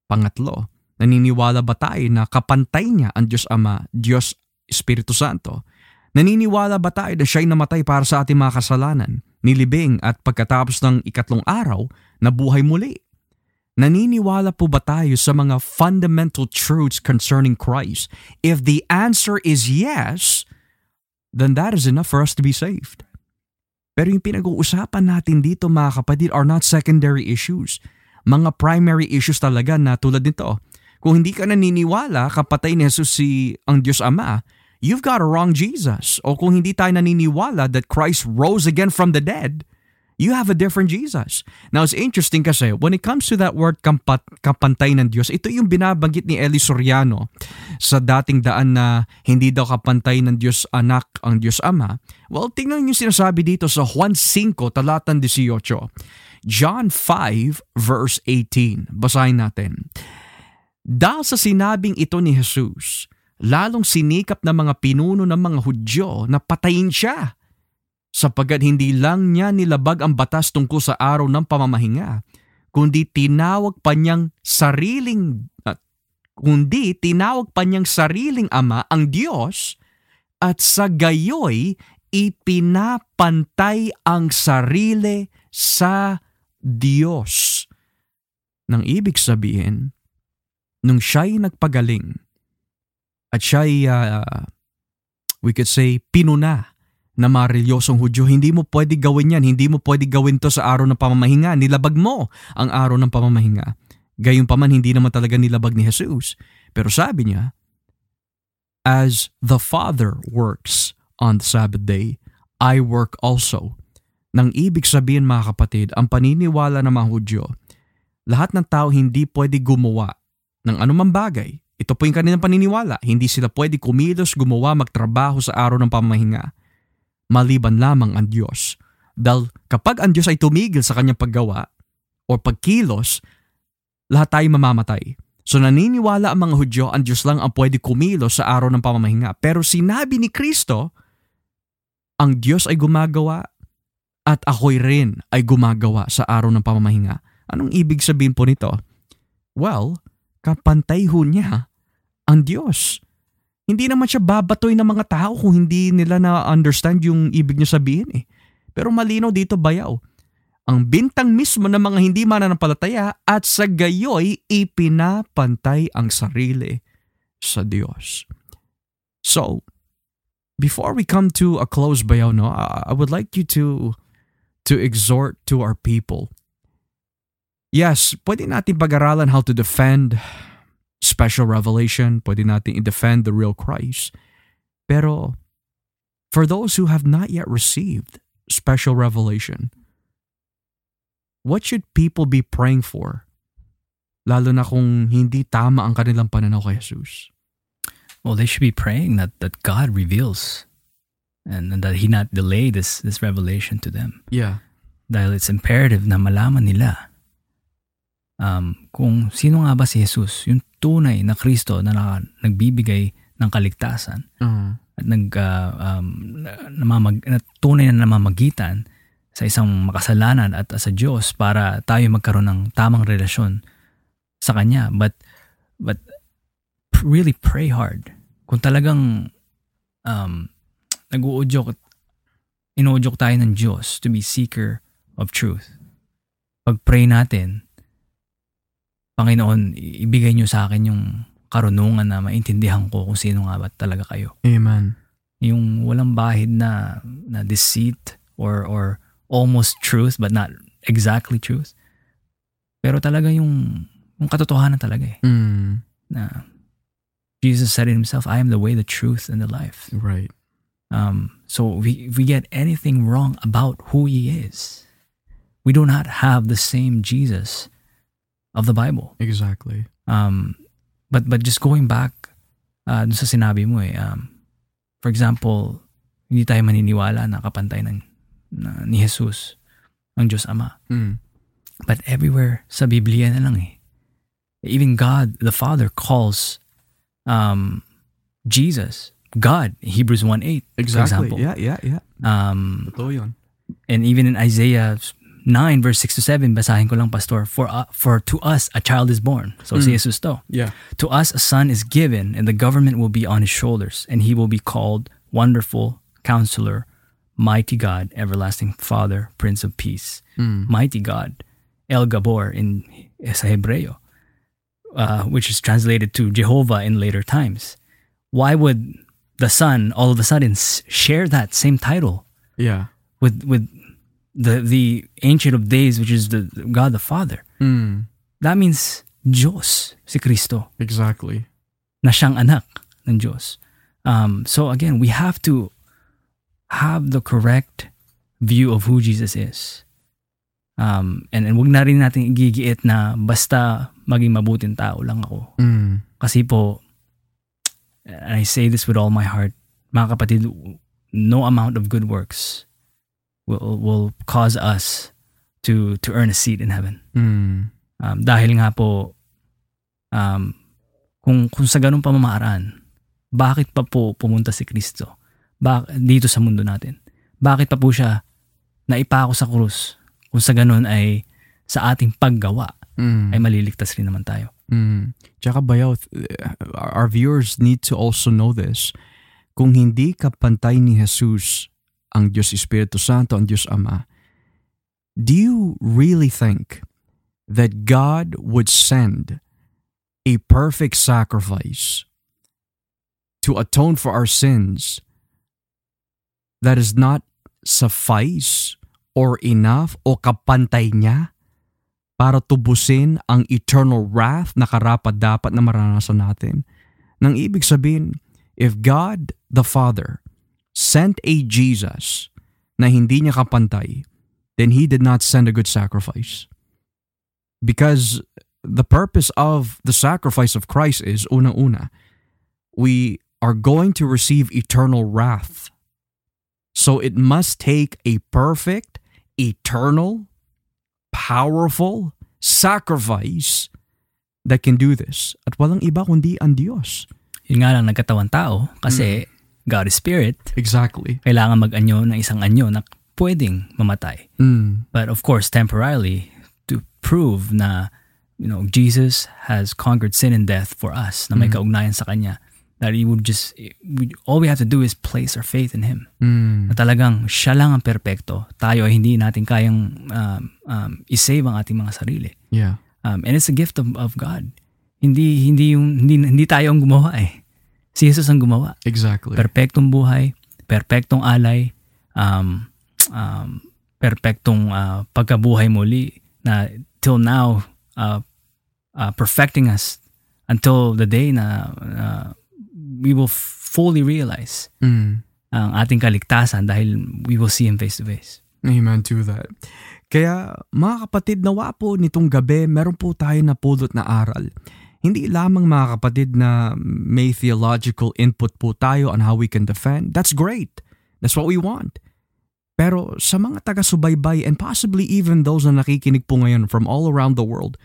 S1: Pangatlo, naniniwala ba tayo na kapantay niya ang Diyos Ama, Diyos Espiritu Santo? Naniniwala ba tayo na siya'y namatay para sa ating mga kasalanan, nilibing at pagkatapos ng ikatlong araw, nabuhay muli? Naniniwala po ba tayo sa mga fundamental truths concerning Christ? If the answer is yes, then that is enough for us to be saved. Pero yung pinag-uusapan natin dito mga kapatid are not secondary issues. Mga primary issues talaga na tulad nito. Kung hindi ka naniniwala kapatay ni Jesus si ang Diyos Ama, you've got a wrong Jesus. O kung hindi tayo naniniwala that Christ rose again from the dead, you have a different Jesus. Now, it's interesting kasi when it comes to that word kampat, kapantay ng Diyos, ito yung binabanggit ni Eli Soriano sa dating daan na hindi daw kapantay ng Diyos anak ang Diyos Ama. Well, tingnan yung sinasabi dito sa Juan 5, talatan 18. John 5 verse 18. Basahin natin. Dahil sa sinabing ito ni Jesus, lalong sinikap ng mga pinuno ng mga Hudyo na patayin siya sapagkat hindi lang niya nilabag ang batas tungkol sa araw ng pamamahinga, kundi tinawag pa niyang sariling uh, kundi tinawag pa niyang sariling ama ang Diyos at sa gayoy ipinapantay ang sarili sa Diyos. Nang ibig sabihin, nung siya'y nagpagaling at siya'y, uh, we could say, pinuna na mga reliyosong Hudyo, hindi mo pwede gawin yan, hindi mo pwede gawin to sa araw ng pamamahinga. Nilabag mo ang araw ng pamamahinga. Gayun pa man, hindi naman talaga nilabag ni Jesus. Pero sabi niya, As the Father works on the Sabbath day, I work also. Nang ibig sabihin mga kapatid, ang paniniwala ng mga Hudyo, lahat ng tao hindi pwede gumawa ng anumang bagay, ito po yung kanilang paniniwala, hindi sila pwede kumilos, gumawa, magtrabaho sa araw ng pamahinga. Maliban lamang ang Diyos. Dahil kapag ang Diyos ay tumigil sa kanyang paggawa o pagkilos, lahat tayo mamamatay. So naniniwala ang mga Hudyo, ang Diyos lang ang pwede kumilos sa araw ng pamamahinga. Pero sinabi ni Kristo, ang Diyos ay gumagawa at ako'y rin ay gumagawa sa araw ng pamamahinga. Anong ibig sabihin po nito? Well, kapantay ho niya ang Diyos. Hindi naman siya babatoy ng mga tao kung hindi nila na-understand yung ibig niya sabihin eh. Pero malinaw dito bayaw. Ang bintang mismo ng mga hindi mananampalataya at sa gayoy ipinapantay ang sarili sa Diyos. So, before we come to a close bayaw no, I would like you to to exhort to our people. Yes, pwede natin pag-aralan how to defend special revelation, pwede natin i-defend the real Christ. Pero for those who have not yet received special revelation, what should people be praying for? Lalo na kung hindi tama ang kanilang pananaw kay Jesus.
S2: Well, they should be praying that, that God reveals and, and that He not delay this, this revelation to them.
S1: Yeah.
S2: Dahil it's imperative na malaman nila um, kung sino nga ba si Jesus, yung tunay na Kristo na naka, nagbibigay ng kaligtasan
S1: Uh-huh.
S2: at nag uh, um, namamag, na tunay na namamagitan sa isang makasalanan at sa Diyos para tayo magkaroon ng tamang relasyon sa Kanya. But, but really pray hard. Kung talagang um, nag-uudyok, inuudyok tayo ng Diyos to be seeker of truth. Pag-pray natin, Panginoon, ibigay niyo sa akin yung karunungan na maintindihan ko kung sino nga ba talaga kayo.
S1: Amen.
S2: Yung walang bahid na, na deceit or, or almost truth but not exactly truth. Pero talaga yung, yung katotohanan talaga eh.
S1: Mm.
S2: Na Jesus said it himself, I am the way, the truth, and the life.
S1: Right.
S2: Um, so we, if we get anything wrong about who he is, we do not have the same Jesus of the Bible.
S1: Exactly.
S2: Um, but but just going back uh, dun sa sinabi mo eh, um, for example, hindi tayo maniniwala na kapantay ng, na, ni Jesus ang Diyos Ama.
S1: Mm.
S2: But everywhere sa Biblia na lang eh. Even God, the Father, calls um, Jesus, God, Hebrews 1.8, for
S1: Exactly.
S2: example.
S1: Yeah, yeah, yeah.
S2: Um,
S1: Totoo yun.
S2: and even in Isaiah 9 verse 6 to 7, basahin ko lang pastor, for uh, for to us a child is born. So si
S1: Mm.
S2: Jesus to.
S1: Yeah.
S2: To us a son is given and the government will be on his shoulders and he will be called wonderful counselor, mighty God, everlasting Father, Prince of Peace.
S1: Mm.
S2: Mighty God, El Gabor in sa Hebreo, uh, which is translated to Jehovah in later times. Why would the son all of a sudden share that same title
S1: Yeah.
S2: with with the the ancient of days which is the God the Father
S1: Mm.
S2: that means Diyos si Kristo
S1: Exactly.
S2: na siyang anak ng Diyos um so again we have to have the correct view of who Jesus is um and and wag na rin natin igigiit na basta maging mabuting tao lang ako
S1: Mm.
S2: kasi po and I say this with all my heart mga kapatid no amount of good works will will cause us to to earn a seat in heaven
S1: Mm.
S2: um, dahil nga po um, kung kung sa ganung pamamaraan bakit pa po pumunta si Kristo ba, dito sa mundo natin bakit pa po siya naipako sa krus kung sa ganun ay sa ating paggawa
S1: Mm.
S2: ay maliligtas rin naman tayo
S1: Mm. Tsaka bayaw, our viewers need to also know this. Kung hindi ka pantay ni Jesus, ang Diyos Espiritu Santo, ang Diyos Ama, do you really think that God would send a perfect sacrifice to atone for our sins that is not suffice or enough o kapantay niya para tubusin ang eternal wrath na karapat dapat na maranasan natin. Nang ibig sabihin, if God the Father sent a Jesus na hindi niya kapantay, then He did not send a good sacrifice. Because the purpose of the sacrifice of Christ is, una-una, we are going to receive eternal wrath. So it must take a perfect, eternal, powerful sacrifice that can do this. At walang iba kundi ang Diyos.
S2: Yun nga lang nagkatawan tao kasi God is spirit.
S1: Exactly.
S2: Kailangan mag-anyo ng isang anyo na pwedeng mamatay.
S1: Mm.
S2: But of course, temporarily, to prove na you know Jesus has conquered sin and death for us na may
S1: Mhm.
S2: kaugnayan sa Kanya. That he would just, we, all we have to do is place our faith in Him.
S1: Mm.
S2: Na talagang siya lang ang perpekto. Tayo ay hindi natin kayang um, um, isave ang ating mga sarili.
S1: Yeah.
S2: Um, and it's a gift of, of God. Hindi hindi yung hindi, hindi tayo ang gumawa eh. Si Jesus ang gumawa.
S1: Exactly.
S2: Perpektong buhay, perpektong alay, um, um, perpektong uh, pagkabuhay muli na till now uh, uh, perfecting us until the day na uh, we will fully realize
S1: Mm.
S2: ang ating kaligtasan dahil we will see Him face to face.
S1: Amen to that. Kaya mga kapatid, nawa po nitong gabi, meron po tayo na pulot na aral. Hindi lamang mga kapatid na may theological input po tayo on how we can defend. That's great. That's what we want. Pero sa mga taga-subaybay and possibly even those na nakikinig po ngayon from all around the world,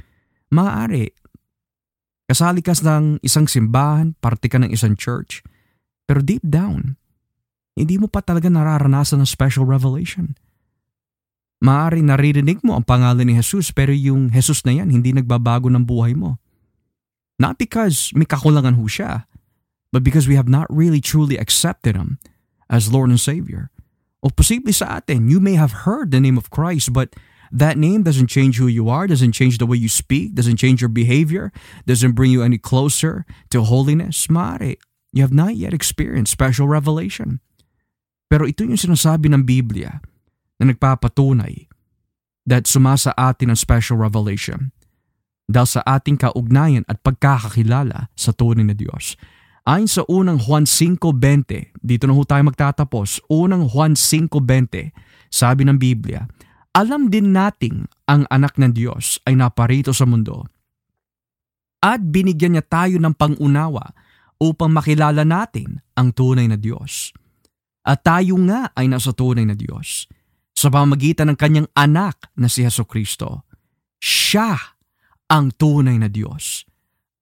S1: maaari, kasali ka ng isang simbahan, parte ka ng isang church, pero deep down, hindi mo pa talaga nararanasan ng special revelation. Maari naririnig mo ang pangalan ni Jesus pero yung Jesus na yan hindi nagbabago ng buhay mo. Not because may kakulangan ho siya, but because we have not really truly accepted Him as Lord and Savior. O posible sa atin, you may have heard the name of Christ but that name doesn't change who you are, doesn't change the way you speak, doesn't change your behavior, doesn't bring you any closer to holiness. Maari, you have not yet experienced special revelation. Pero ito yung sinasabi ng Biblia na nagpapatunay that sumasa atin ang special revelation dahil sa ating kaugnayan at pagkakakilala sa tunay na Diyos. Ayon sa unang Juan 5.20, dito na ho tayo magtatapos, unang Juan 5.20, sabi ng Biblia, alam din nating ang anak ng Diyos ay naparito sa mundo at binigyan niya tayo ng pangunawa upang makilala natin ang tunay na Diyos. At tayo nga ay nasa tunay na Diyos sa pamagitan ng kanyang anak na si Heso Kristo. Siya ang tunay na Diyos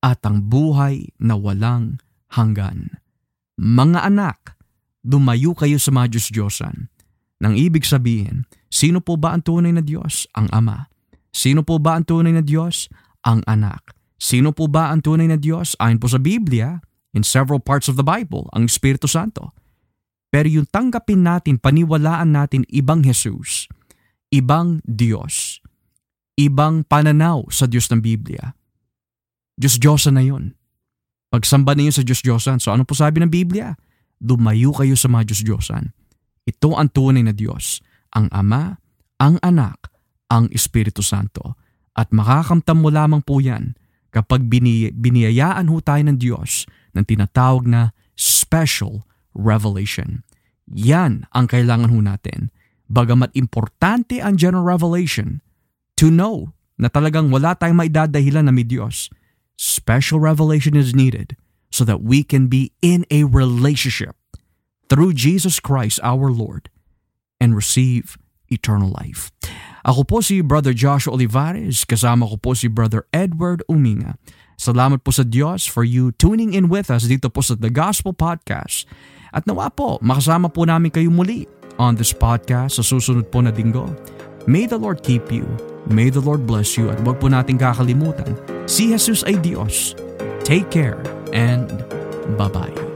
S1: at ang buhay na walang hanggan. Mga anak, dumayo kayo sa mga Diyos-Diyosan. Nang ibig sabihin, sino po ba ang tunay na Diyos? Ang Ama. Sino po ba ang tunay na Diyos? Ang Anak. Sino po ba ang tunay na Diyos? Ayon po sa Biblia, in several parts of the Bible, ang Espiritu Santo. Pero yung tanggapin natin, paniwalaan natin ibang Jesus, ibang Diyos, ibang pananaw sa Diyos ng Biblia. Diyos-Diyosan na yun. Pagsamba niyo sa Diyos-Diyosan. So ano po sabi ng Biblia? Dumayo kayo sa mga Diyos-Diyosan. Ito ang tunay na Diyos, ang Ama, ang Anak, ang Espiritu Santo. At makakamtam mo lamang po yan kapag bini- biniyayaan ho tayo ng Diyos ng tinatawag na special revelation. Yan ang kailangan ho natin. Bagamat importante ang general revelation, to know na talagang wala tayong maidadahilan na may Diyos, special revelation is needed so that we can be in a relationship through Jesus Christ our Lord and receive eternal life. Ako po si Brother Joshua Olivares, kasama ko po si Brother Edward Uminga. Salamat po sa Diyos for you tuning in with us dito po sa The Gospel Podcast. At nawa po, makasama po namin kayo muli on this podcast sa susunod po na linggo. May the Lord keep you. May the Lord bless you. At huwag po natin kakalimutan, si Jesus ay Diyos. Take care and bye-bye.